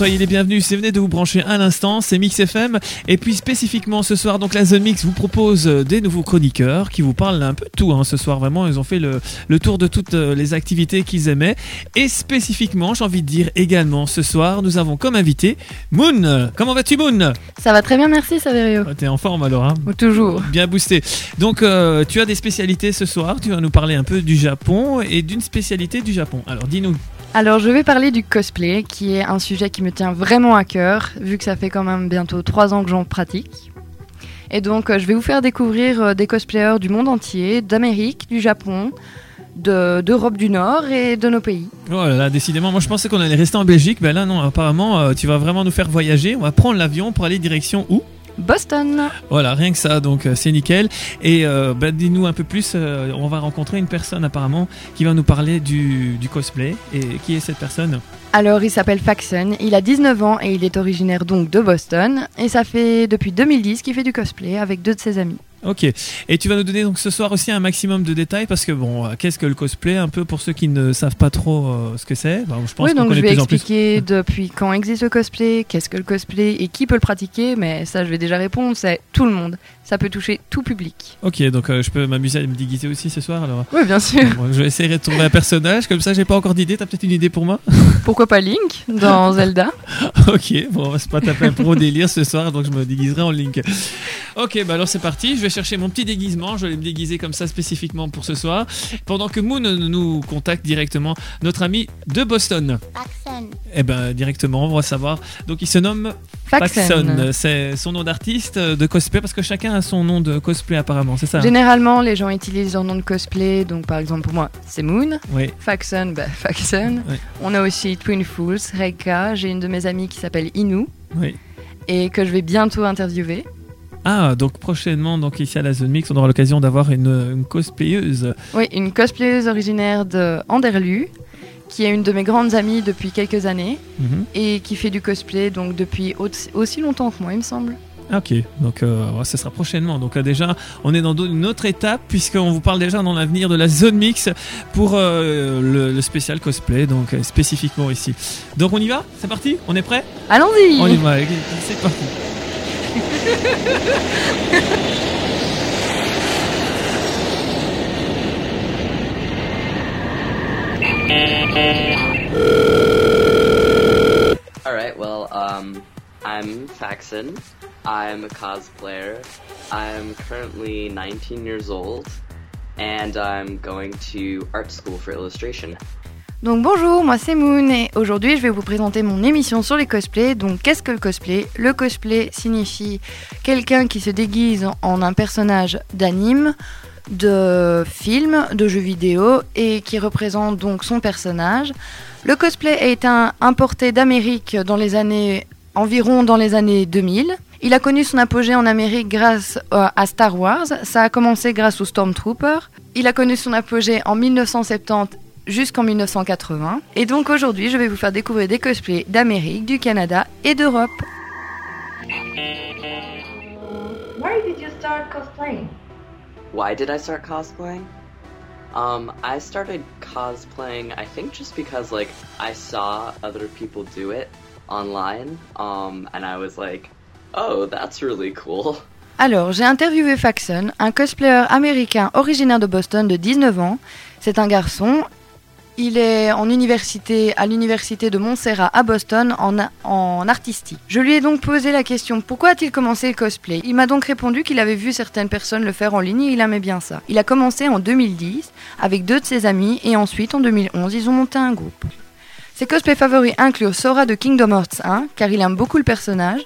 Soyez les bienvenus, si vous venez de vous brancher à l'instant, c'est Mix FM. Et puis spécifiquement ce soir, donc la Zone Mix vous propose euh, des nouveaux chroniqueurs qui vous parlent un peu de tout hein, ce soir. Vraiment, ils ont fait le, le tour de toutes euh, les activités qu'ils aimaient. Et spécifiquement, j'ai envie de dire également, ce soir, nous avons comme invité Moon. Comment vas-tu Moon? Ça va très bien, merci Saverio. Ah, T'es en forme alors hein? Toujours. Bien boosté. Donc euh, tu as des spécialités ce soir, tu vas nous parler un peu du Japon et d'une spécialité du Japon. Alors dis-nous. Alors, je vais parler du cosplay, qui est un sujet qui me tient vraiment à cœur, vu que ça fait quand même bientôt trois ans que j'en pratique. Et donc, euh, je vais vous faire découvrir euh, des cosplayers du monde entier, d'Amérique, du Japon, de- d'Europe du Nord et de nos pays. Oh là là, décidément, moi je pensais qu'on allait rester en Belgique, ben là non, apparemment euh, tu vas vraiment nous faire voyager. On va prendre l'avion pour aller direction où? Boston Voilà, rien que ça, donc euh, c'est nickel. Et euh, ben, dis-nous un peu plus, euh, on va rencontrer une personne apparemment qui va nous parler du, du cosplay. Et qui est cette personne? Alors, il s'appelle Faxon, il a 19 ans et il est originaire donc de Boston. Et ça fait depuis 2010 qu'il fait du cosplay avec deux de ses amis. Ok. Et tu vas nous donner donc ce soir aussi un maximum de détails parce que bon, qu'est-ce que le cosplay Un peu pour ceux qui ne savent pas trop euh, ce que c'est? Ben, je pense oui, qu'on donc je vais expliquer depuis quand existe le cosplay, qu'est-ce que le cosplay et qui peut le pratiquer, mais ça je vais déjà répondre, c'est tout le monde. Ça peut toucher tout public. Ok, donc euh, je peux m'amuser à me déguiser aussi ce soir alors Oui, bien sûr. Bon, je vais essayer de trouver un personnage, comme ça j'ai pas encore d'idée. T'as peut-être une idée pour moi? Pourquoi pas Link dans Zelda? Ok, bon, on va se pas taper un pro délire ce soir, donc je me déguiserai en Link. Ok, bah alors c'est parti, je vais chercher mon petit déguisement, je vais me déguiser comme ça spécifiquement pour ce soir, pendant que Moon nous contacte directement notre ami de Boston. Faxon. Eh ben directement, on va savoir. Donc il se nomme Faxon. C'est son nom d'artiste de cosplay parce que chacun a son nom de cosplay apparemment, c'est ça hein? Généralement, les gens utilisent leur nom de cosplay, donc par exemple pour moi, c'est Moon. Oui. Faxon, bah Faxon. Oui. On a aussi Twin Fools, Reika, j'ai une de mes amies qui s'appelle Inu Oui. et que je vais bientôt interviewer. Ah, donc prochainement, donc ici à la Zone Mix, on aura l'occasion d'avoir une, une cosplayeuse. Oui, une cosplayeuse originaire de Anderlu, qui est une de mes grandes amies depuis quelques années Mhm. et qui fait du cosplay donc depuis au- aussi longtemps que moi, il me semble. Ok, donc euh, ce sera prochainement. Donc euh, déjà, on est dans une autre étape puisqu'on vous parle déjà dans l'avenir de la zone mix pour euh, le, le spécial cosplay, donc euh, spécifiquement ici. Donc on y va? C'est parti? On est prêt? Allons-y On y va, c'est parti. Alright, well, um, I'm Faxon. I'm a cosplayer. I'm currently 19 years old, and I'm going to art school for illustration. Donc bonjour, moi c'est Moon et aujourd'hui je vais vous présenter mon émission sur les cosplays. Donc qu'est-ce que le cosplay? Le cosplay signifie quelqu'un qui se déguise en un personnage d'anime, de film, de jeux vidéo et qui représente donc son personnage. Le cosplay a été importé d'Amérique dans les années environ dans les années 2000. Il a connu son apogée en Amérique grâce euh, à Star Wars. Ça a commencé grâce aux Stormtroopers. Il a connu son apogée en 1970 jusqu'en 1980. Et donc aujourd'hui, je vais vous faire découvrir des cosplays d'Amérique, du Canada et d'Europe. Why did you start cosplaying? Why did I start cosplaying? Um, I started cosplaying, I think just because, like, I saw other people do it online, um, and I was like, oh, that's really cool. Alors, j'ai interviewé Faxon, un cosplayer américain originaire de Boston de 19 ans. C'est un garçon. Il est en université à l'université de Montserrat à Boston en, en artistique. Je lui ai donc posé la question pourquoi a-t-il commencé le cosplay? Il m'a donc répondu qu'il avait vu certaines personnes le faire en ligne et il aimait bien ça. Il a commencé en 2010 avec deux de ses amis et ensuite en 2011 ils ont monté un groupe. Ses cosplays favoris incluent Sora de Kingdom Hearts 1 car il aime beaucoup le personnage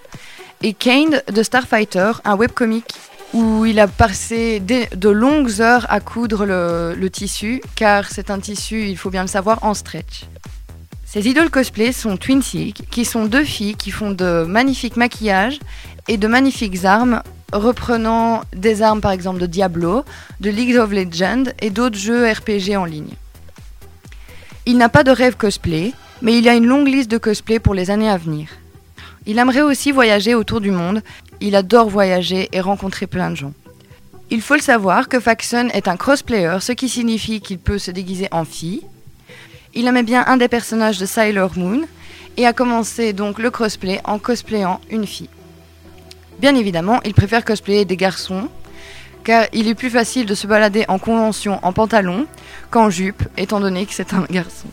et Kane de Starfighter, un webcomic où il a passé de longues heures à coudre le, tissu, car c'est un tissu, il faut bien le savoir, en stretch. Ses idoles cosplay sont Twinsies, qui sont deux filles qui font de magnifiques maquillages et de magnifiques armes, reprenant des armes par exemple de Diablo, de League of Legends et d'autres jeux RPG en ligne. Il n'a pas de rêve cosplay, mais il a une longue liste de cosplay pour les années à venir. Il aimerait aussi voyager autour du monde. Il adore voyager et rencontrer plein de gens. Il faut le savoir que Faxon est un crossplayer, ce qui signifie qu'il peut se déguiser en fille. Il aimait bien un des personnages de Sailor Moon et a commencé donc le crossplay en cosplayant une fille. Bien évidemment, il préfère cosplayer des garçons car il est plus facile de se balader en convention en pantalon qu'en jupe étant donné que c'est un garçon.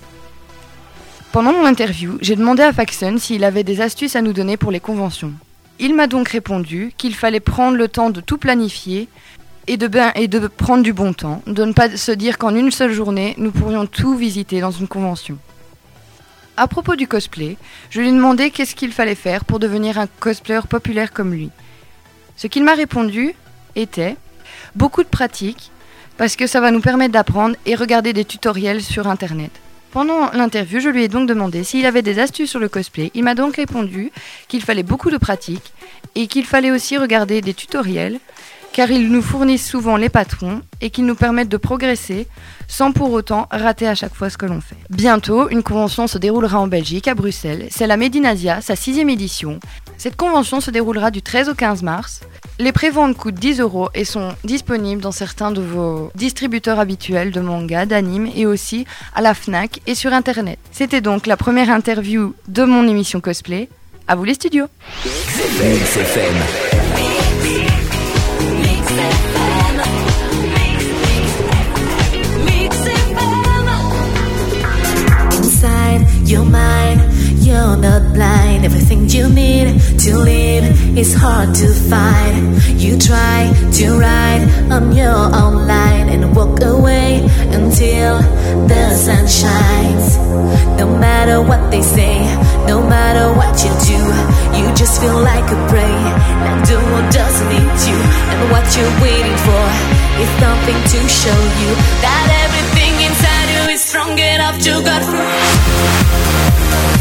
Pendant mon interview, j'ai demandé à Faxon s'il avait des astuces à nous donner pour les conventions. Il m'a donc répondu qu'il fallait prendre le temps de tout planifier et de, bien- et de prendre du bon temps, de ne pas se dire qu'en une seule journée, nous pourrions tout visiter dans une convention. À propos du cosplay, je lui ai demandé qu'est-ce qu'il fallait faire pour devenir un cosplayer populaire comme lui. Ce qu'il m'a répondu était beaucoup de pratique, parce que ça va nous permettre d'apprendre et regarder des tutoriels sur Internet. Pendant l'interview, je lui ai donc demandé s'il avait des astuces sur le cosplay. Il m'a donc répondu qu'il fallait beaucoup de pratique et qu'il fallait aussi regarder des tutoriels car ils nous fournissent souvent les patrons et qu'ils nous permettent de progresser sans pour autant rater à chaque fois ce que l'on fait. Bientôt, une convention se déroulera en Belgique, à Bruxelles. C'est la Medinasia, sa sixième édition. Cette convention se déroulera du 13 au 15 mars. Les préventes coûtent 10 euros et sont disponibles dans certains de vos distributeurs habituels de manga, d'anime et aussi à la FNAC et sur Internet. C'était donc la première interview de mon émission cosplay. À vous les studios. Inside your mind, you're not blind. Everything you need to live is hard to find. You try to ride on your own line and walk away until the sun shines. No matter what they say, no matter what you do, you just feel like a prey. Now do what doesn't need you, and what you're waiting for is something to show you that everything inside you is strong enough to go through.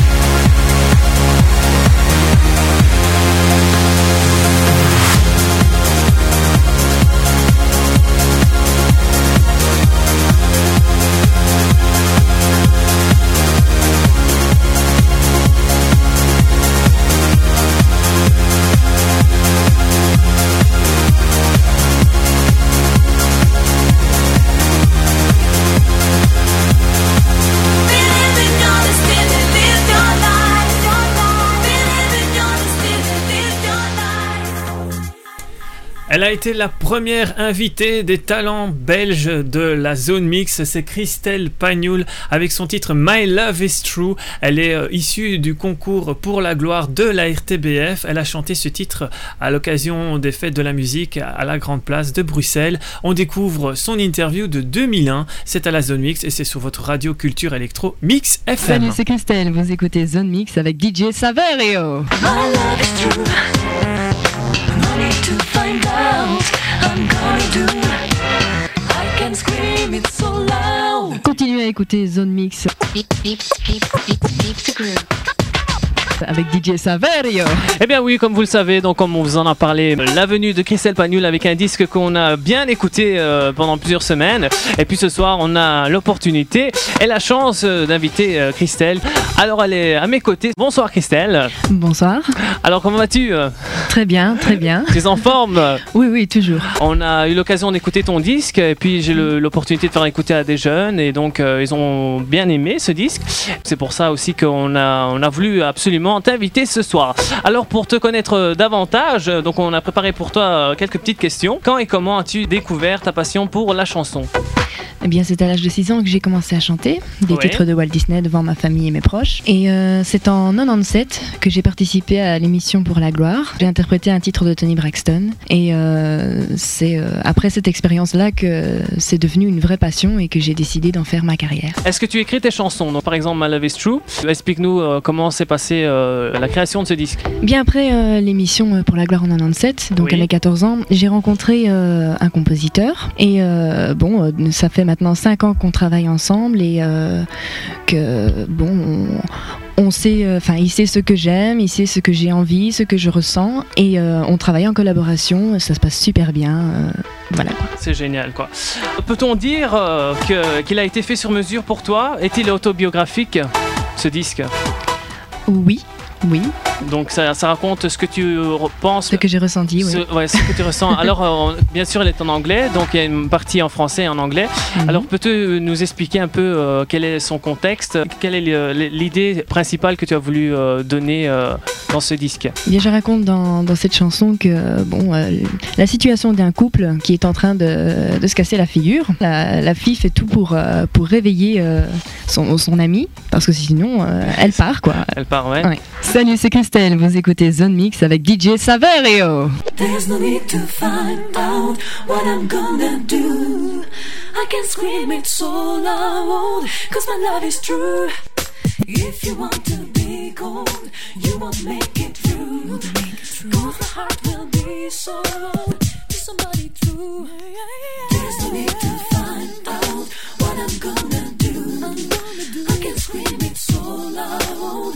a été la première invitée des talents belges de la zone mix. C'est Christelle Pagnoul avec son titre My Love is True. Elle est euh, issue du concours pour la gloire de la RTBF. Elle a chanté ce titre à l'occasion des fêtes de la musique à la Grande Place de Bruxelles. On découvre son interview de 2001. C'est à la zone mix et c'est sur votre radio culture électro Mix FM. Salut, c'est Christelle. Vous écoutez Zone Mix avec DJ Saverio. My love is true. Continuez à écouter Zone Mix avec DJ Saverio. Eh bien oui, comme vous le savez, donc comme on vous en a parlé, la venue de Christelle Pagnol avec un disque qu'on a bien écouté euh, pendant plusieurs semaines. Et puis ce soir, on a l'opportunité et la chance euh, d'inviter euh, Christelle. Alors elle est à mes côtés. Bonsoir Christelle. Bonsoir. Alors comment vas-tu Très bien, très bien. Tu es en forme? Oui, oui, toujours. On a eu l'occasion d'écouter ton disque et puis j'ai l'opportunité de faire écouter à des jeunes et donc ils ont bien aimé ce disque. C'est pour ça aussi qu'on a, on a voulu absolument t'inviter ce soir. Alors pour te connaître euh, davantage, euh, donc on a préparé pour toi euh, quelques petites questions. Quand et comment as-tu découvert ta passion pour la chanson? Eh bien, c'est à l'âge de 6 ans que j'ai commencé à chanter des Ouais. titres de Walt Disney devant ma famille et mes proches. Et euh, c'est en 97 que j'ai participé à l'émission Pour la gloire. J'ai interprété un titre de Tony Braxton. Et euh, c'est euh, après cette expérience-là que c'est devenu une vraie passion et que j'ai décidé d'en faire ma carrière. Est-ce que tu écris tes chansons? Donc, Par exemple, My Love is True. Explique-nous comment s'est passée euh, la création de ce disque. Bien après euh, l'émission euh, Pour la gloire en 97, donc Oui. à mes 14 ans, j'ai rencontré euh, un compositeur. Et bon, ça fait maintenant 5 ans qu'on travaille ensemble et que, bon, on, on sait, enfin, il sait ce que j'aime, il sait ce que j'ai envie, ce que je ressens. Et on travaille en collaboration, ça se passe super bien. voilà. C'est génial, quoi. Peut-on dire qu'il a été fait sur mesure pour toi? Est-il autobiographique, ce disque? Oui, oui. Donc ça, ça raconte ce que tu penses. Ce que j'ai ressenti, oui. Ce, ouais, ce que tu ressens. Alors, euh, bien sûr, elle est en anglais, donc il y a une partie en français et en anglais. Mhm. Alors, peux-tu nous expliquer un peu euh, quel est son contexte? Quelle est l'idée principale que tu as voulu euh, donner euh, dans ce disque? Eh Bien, je raconte dans, dans cette chanson que bon, euh, la situation d'un couple qui est en train de, de se casser la figure. La, la fille fait tout pour, euh, pour réveiller euh, son, son ami, parce que sinon, euh, elle part, quoi. Elle part, ouais. Ouais. Salut, c'est Christelle, vous écoutez Zone Mix avec DJ Saverio. There's no need to find out what I'm gonna do. I can scream it so loud, cause my love is true. If you want to be gold, you won't make it through. Cause my heart will be so loud to somebody true. There's no need to find out what I'm gonna do. I can scream it so loud,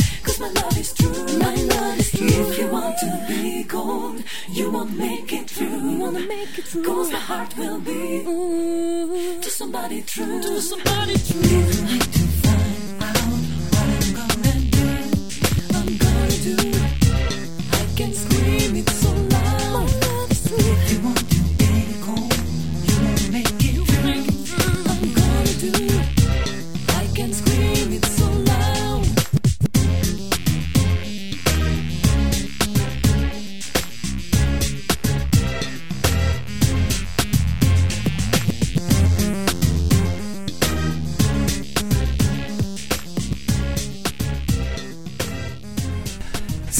my love is true. My love is true. If you want to be gold, you won't make it through. You Wanna make it through. Cause my heart will be to somebody true. To somebody true. No need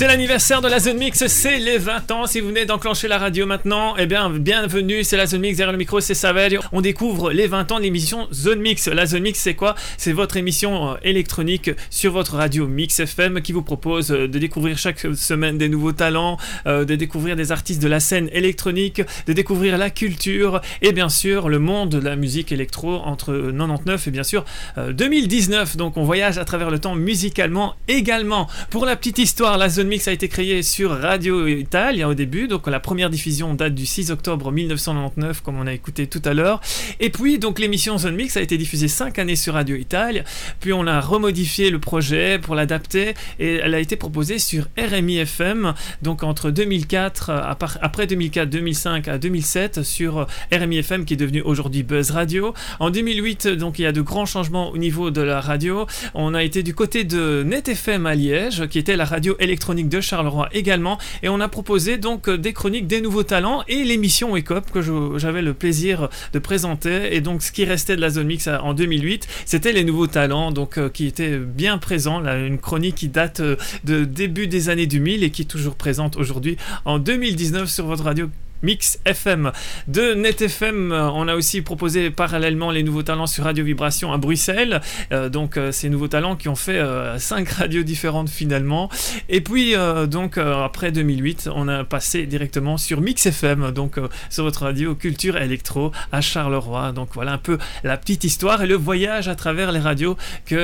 C'est l'anniversaire de la Zone Mix, c'est les 20 ans. Si vous venez d'enclencher la radio maintenant, eh bien, bienvenue, c'est la Zone Mix. Derrière le micro, c'est Savel. On découvre les 20 ans de l'émission Zone Mix. La Zone Mix, c'est quoi? C'est votre émission euh, électronique sur votre radio Mix FM qui vous propose euh, de découvrir chaque semaine des nouveaux talents, euh, de découvrir des artistes de la scène électronique, de découvrir la culture et bien sûr le monde de la musique électro entre 99 et bien sûr euh, 2019. Donc on voyage à travers le temps musicalement également. Pour la petite histoire, la Zone Mix a été créé sur Radio Italia au début, donc la première diffusion date du 6 octobre 1999, comme on a écouté tout à l'heure. Et puis, donc l'émission Zone Mix a été diffusée 5 années sur Radio Italia, puis on a remodifié le projet pour l'adapter, et elle a été proposée sur RMI FM, donc entre 2004, euh, à part- après 2004, 2005 à 2007, sur RMI FM qui est devenu aujourd'hui Buzz Radio. En 2008, donc il y a de grands changements au niveau de la radio. On a été du côté de Net FM à Liège, qui était la radio électronique de Charleroi également, et on a proposé donc euh, des chroniques des nouveaux talents et l'émission Wake que j'avais le plaisir de présenter. Et donc ce qui restait de la zone mix à- en 2008, c'était les nouveaux talents, donc euh, qui étaient bien présents. Une chronique qui date euh, de début des années 2000 et qui est toujours présente aujourd'hui en 2019 sur votre radio. Mix FM. De Net FM, euh, on a aussi proposé parallèlement les nouveaux talents sur Radio Vibration à Bruxelles. Euh, donc euh, ces nouveaux talents qui ont fait euh, cinq radios différentes finalement. Et puis donc après 2008, on a passé directement sur Mix FM, donc sur votre radio Culture Électro à Charleroi. Donc voilà un peu la petite histoire et le voyage à travers les radios que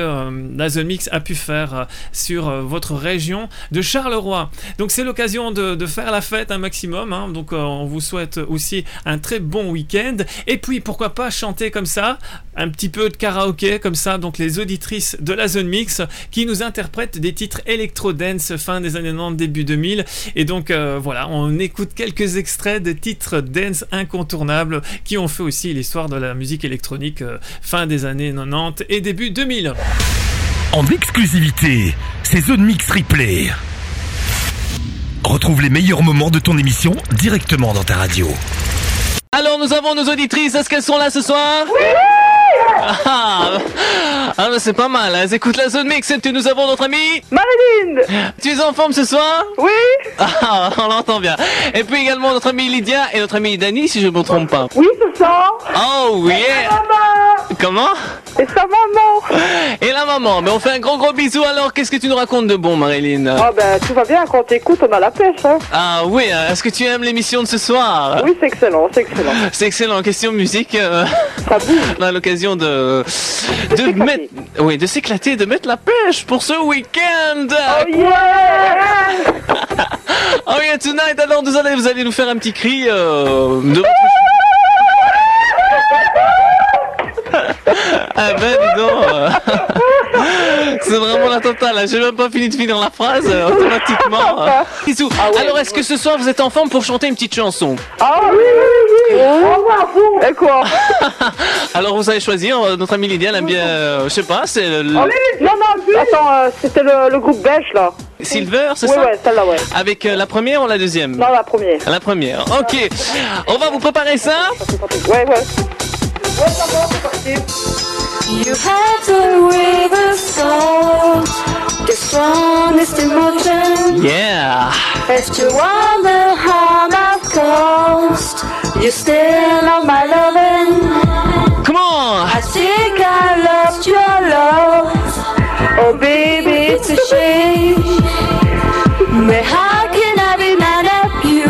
la Mix a pu faire sur votre région de Charleroi. Donc c'est l'occasion de, faire la fête un maximum. hein. Donc on vous souhaite aussi un très bon week-end. Et puis pourquoi pas chanter comme ça, un petit peu de karaoké comme ça. Donc les auditrices de la Zone Mix qui nous interprètent des titres électro-dance fin des années 90, début 2000. Et donc euh, voilà, on écoute quelques extraits de titres dance incontournables qui ont fait aussi l'histoire de la musique électronique euh, fin des années 90 et début 2000. En exclusivité, c'est Zone Mix Replay. Retrouve les meilleurs moments de ton émission directement dans ta radio. Alors nous avons nos auditrices, est-ce qu'elles sont là ce soir? Oui ah, ah, bah, c'est pas mal, elles écoutent la zone mix et nous avons notre amie Marilyn Tu es en forme ce soir Oui Ah, on l'entend bien. Et puis également notre amie Lydia et notre amie Dani si je ne me trompe pas. Oui, c'est ça. Oh oui Comment Et sa maman. Et la maman, mais on fait un gros gros bisou alors, qu'est-ce que tu nous racontes de bon Marilyn Ah ben, tout va bien, quand t'écoutes, on a la pêche, hein. Ah oui, euh, est-ce que tu aimes l'émission de ce soir? Oui, c'est excellent, c'est excellent. C'est excellent, question musique. euh, on a l'occasion de de, mettre, oui, de s'éclater, de mettre la pêche pour ce week-end. Oh yeah Oh yeah, tonight. Alors vous allez, vous allez nous faire un petit cri euh, de ah ben dis donc. euh, C'est vraiment la totale. là. J'ai même pas fini de finir la phrase euh, automatiquement. euh. Bisous. Alors est-ce que ce soir vous êtes en forme pour chanter une petite chanson? Ah oui, oui. Au revoir, vous. Et quoi Alors vous allez choisir. euh, Notre amie Lydia elle aime bien. euh, je sais pas. C'est le, le- Ah, Non, non, attends, euh, c'était le, le groupe belge, là. Silver, c'est Oui, ça ouais, celle-là, ouais. Avec euh, la première ou la deuxième Non, la première. La première. Ok. On va vous préparer ça. Ouais, ouais. You had to with a soul, the strongest emotion. Yeah. If you wonder how I've caused, you still are my loving. Come on. I think I lost your love. Oh baby, it's a shame. But how can I be mad at you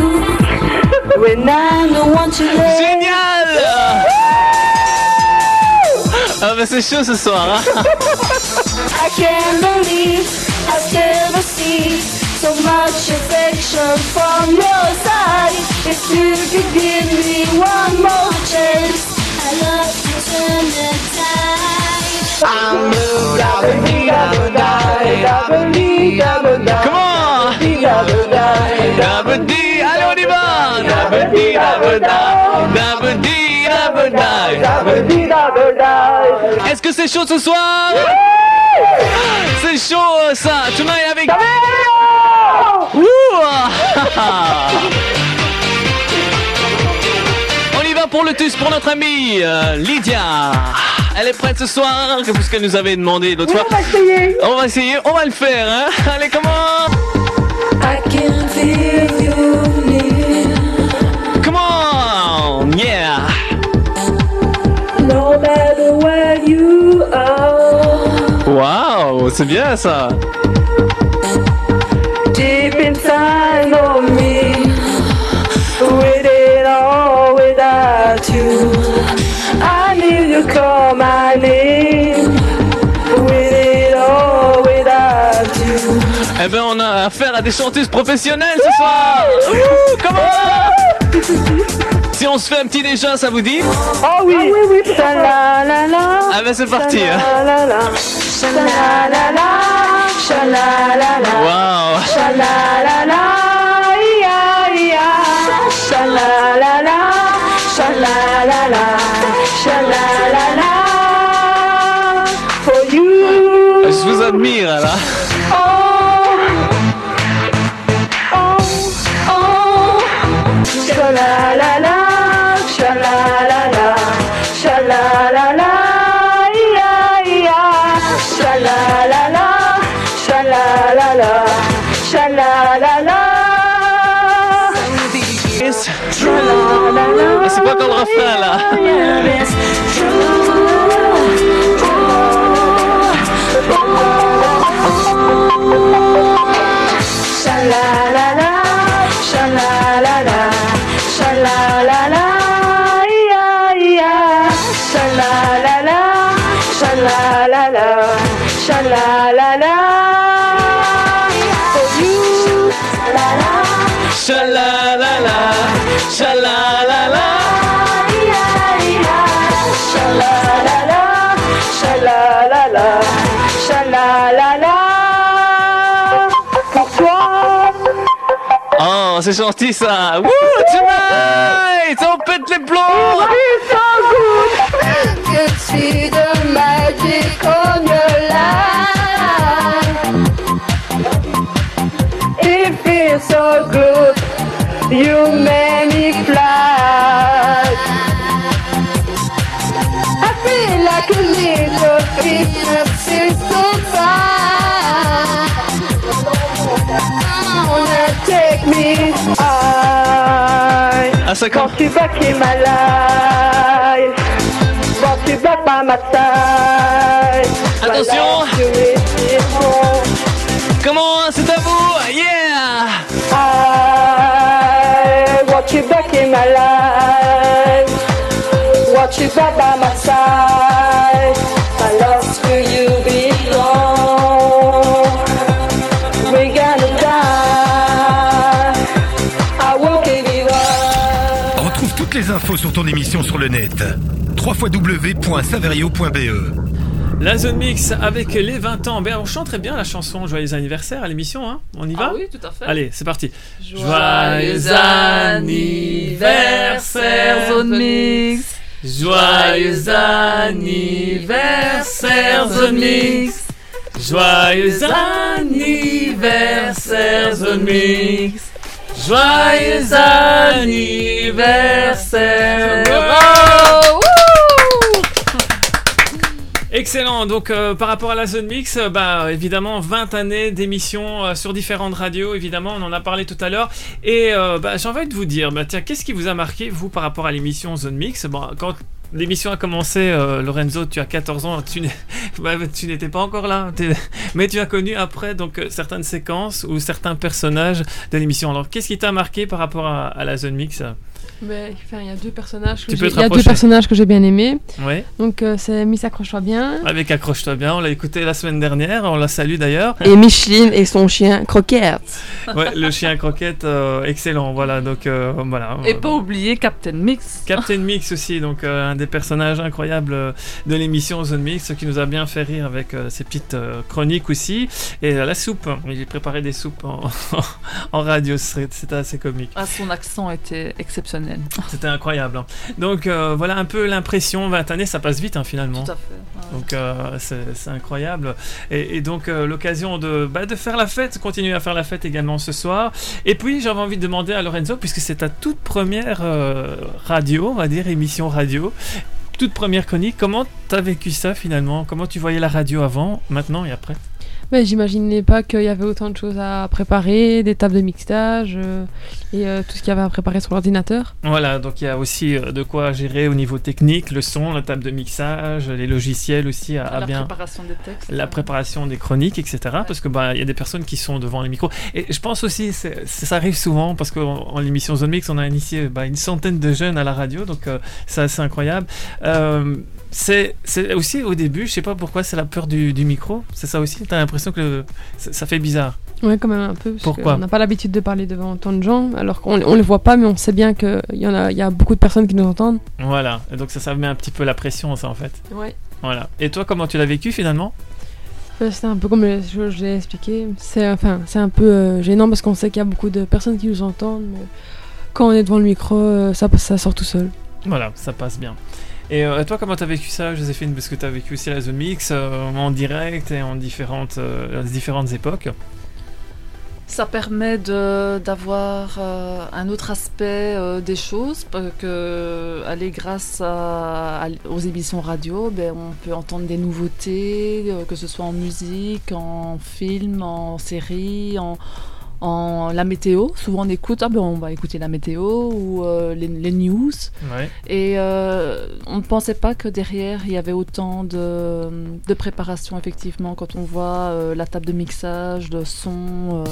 when I'm the one to love? Génial Ah bah c'est chaud ce soir. hein. I can't believe I still receive so much affection from your side. If you could give me one more chance, I love to turn the tide. I'm. Come on. Allez on y va. Est-ce que c'est chaud ce soir? C'est chaud ça. Tonight avec... On y va pour le TUS pour notre amie euh, Lydia. Elle est prête ce soir, ce qu'elle nous avait demandé l'autre fois. on va essayer. On va essayer, on va le faire. Hein Allez, comment I can feel you near. Come on Yeah No matter where you are, Waouh, c'est bien ça inside of me, with it all without you. I need you call my name, with it all without you. Eh ben on a affaire à des chanteuses professionnelles ce soir. Ouh, comment Si on se fait un petit déjà, ça vous dit? Oh oui, oui, oui, Shalalala. Ah ben c'est parti. hein. Waouh. Shalalala. Mais c'est quoi comme refrain là shalalala. Shalalala, shalalala, shalalala. Pour toi. Oh, c'est gentil ça. Woo, tonight On pète les plombs could see the magic on your life. It feels so good, you make me fly. I feel like a little that seems so far. Wanna take me high. Ça Quand tu vas qui my life. Quand tu vas pas ma taille. Attention. Voilà. Comment back. Retrouve toutes les infos sur ton émission sur le net. www.saverio.be La zone mix avec les 20 ans. Ben, on chante très bien la chanson Joyeux anniversaire à l'émission, hein On y va Ah oui, tout à fait. Allez, c'est parti. Joyeux anniversaire, Zone Mix. Joyeux anniversaire, Zone Mix. Joyeux anniversaire, Zone Mix. Joyeux anniversaire. Bravo Excellent. Donc, euh, par rapport à la zone mix, euh, bah, évidemment, 20 années d'émissions euh, sur différentes radios. Évidemment, on en a parlé tout à l'heure. Et bah, j'ai envie de vous dire, bah, tiens, qu'est-ce qui vous a marqué, vous, par rapport à l'émission zone mix? Quand l'émission a commencé, Lorenzo, tu as 14 ans, tu n'étais pas encore là. Mais tu as connu après certaines séquences ou certains personnages de l'émission. Alors, qu'est-ce qui t'a marqué par rapport à la zone mix? Mais, enfin, il y a deux personnages. que j'ai- deux personnages que bien aimés. Ouais. Donc euh, c'est Miss accroche-toi bien. Avec Accroche-toi bien, on l'a écouté la semaine dernière, on la salue d'ailleurs. Et Micheline et son chien Croquette. Ouais, le chien croquette, euh, excellent, voilà, donc euh, voilà. Et pas oublier Captain Mix. Captain Mix aussi, donc euh, un des personnages incroyables de l'émission Zone Mix, qui nous a bien fait rire avec euh, ses petites euh, chroniques aussi. Et euh, la soupe, il préparait des soupes en, en radio, c'était c'était assez comique. Ah, son accent était exceptionnel. C'était incroyable. hein. Donc euh, voilà un peu l'impression, 20 années, ça passe vite hein, finalement. Tout à fait. Donc euh, c'est incroyable. Et, et donc euh, l'occasion de, bah, de faire la fête, continuer à faire la fête également ce soir. Et puis j'avais envie de demander à Lorenzo, puisque c'est ta toute première radio, on va dire, émission radio, toute première chronique, comment t'as vécu ça finalement? Comment tu voyais la radio avant, maintenant et après? Mais j'imaginais pas qu'il y avait autant de choses à préparer, des tables de mixage euh, et euh, tout ce qu'il y avait à préparer sur l'ordinateur. Voilà, donc il y a aussi euh, de quoi gérer au niveau technique, le son, la table de mixage, les logiciels aussi à, à la bien... préparation des textes. la préparation des chroniques, etc. Parce que bah il y a des personnes qui sont devant les micros. Et je pense aussi, ça arrive souvent parce qu'en en l'émission Zone Mix, on a initié bah, une centaine de jeunes à la radio, donc euh, c'est assez incroyable. C'est aussi au début, je sais pas pourquoi, c'est la peur du, du micro. C'est ça aussi. T'as l'impression que le- ça, ça fait bizarre. Ouais, quand même un peu. Parce Pourquoi On n'a pas l'habitude de parler devant autant de gens, alors qu'on on les voit pas, mais on sait bien qu'il y, en a, il y a beaucoup de personnes qui nous entendent. Voilà, et donc ça, ça met un petit peu la pression, ça en fait. Ouais. Voilà. Et toi, comment tu l'as vécu finalement? Euh, C'est un peu comme je, je l'ai expliqué. C'est enfin, c'est un peu euh, gênant parce qu'on sait qu'il y a beaucoup de personnes qui nous entendent, mais quand on est devant le micro, euh, ça, ça sort tout seul. Voilà, ça passe bien. Et euh, toi, comment t'as vécu ça, Joséphine? Parce que t'as vécu aussi la zone mix euh, en direct et en différentes, euh, différentes époques. Ça permet d'avoir un autre aspect des choses, parce que grâce aux émissions radio, ben, on peut entendre des nouveautés, que ce soit en musique, en film, en série, en, en la météo. Souvent on écoute, ah ben, on va écouter la météo ou euh, les, les news. Ouais. Et euh, on ne pensait pas que derrière il y avait autant de, de préparation effectivement quand on voit euh, la table de mixage, de son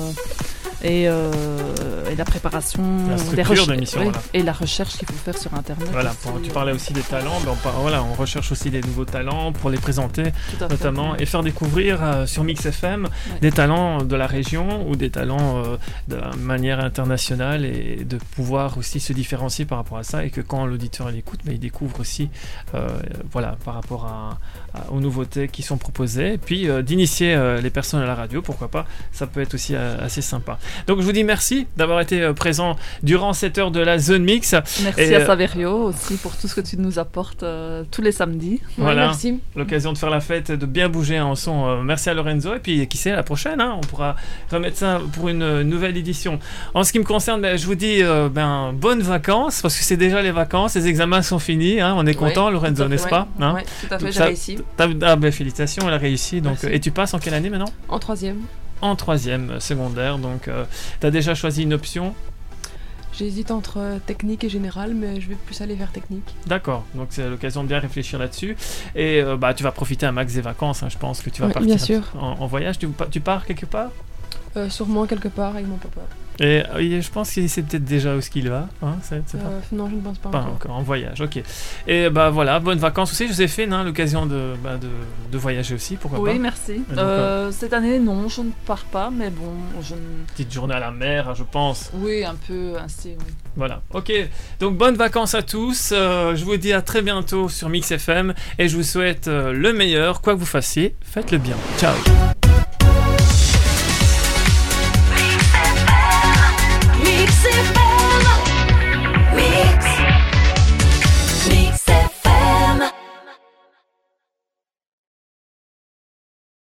et, et la préparation La des recherches- et la recherche qu'il faut faire sur internet. Voilà, aussi. pour- tu parlais aussi des talents, ben on, voilà, on recherche aussi des nouveaux talents pour les présenter fait. notamment et faire découvrir sur Mix FM des talents de la région ou des talents euh, de manière internationale et de pouvoir aussi se différencier par rapport à ça et que quand l'auditeur l'écoute, ben, il découvre aussi euh, voilà, par rapport à- aux nouveautés qui sont proposées et puis euh, d'initier euh, les personnes à la radio, pourquoi pas, ça peut être aussi euh, assez sympa. Donc je vous dis merci d'avoir été euh, présent durant cette heure de la zone mix. Merci Et, à euh, Saverio aussi pour tout ce que tu nous apportes euh, tous les samedis. Voilà, l'occasion de faire la fête, de bien bouger en son. Euh, merci à Lorenzo et puis qui sait à la prochaine, hein, on pourra remettre ça pour une euh, nouvelle édition. En ce qui me concerne, ben, je vous dis euh, ben, bonnes vacances parce que c'est déjà les vacances, les examens sont finis, hein, on est content, Lorenzo, n'est-ce ouais. pas hein Ouais, tout à fait, j'ai ça- réussi. Ah ben félicitations, elle a réussi. Donc, Merci. et tu passes en quelle année maintenant En troisième. En troisième euh, secondaire, donc tu as déjà choisi une option. J'hésite entre euh, technique et général, mais je vais plus aller vers technique. D'accord, donc c'est l'occasion de bien réfléchir là-dessus. Et euh, bah, tu vas profiter un max des vacances, hein, je pense que tu vas Ouais, partir bien sûr. En, en voyage. Tu, tu pars quelque part? Euh, sûrement quelque part avec mon papa. Et euh, il- je pense qu'il sait peut-être déjà où ce qu'il va. Hein, Euh, non, je ne pense pas, Pas encore. encore, en voyage, ok. Et bah voilà, bonnes vacances aussi, Joséphine, hein, l'occasion de, bah, de, de voyager aussi, pourquoi pas Oui, merci. Et donc, Euh, cette année, non, je ne pars pas, mais bon, je ne... Petite journée à la mer, hein, je pense. Oui, un peu ainsi, oui. Voilà, ok. Donc bonnes vacances à tous. Euh, je vous dis à très bientôt sur Mix FM et je vous souhaite le meilleur, quoi que vous fassiez, faites le bien. Ciao.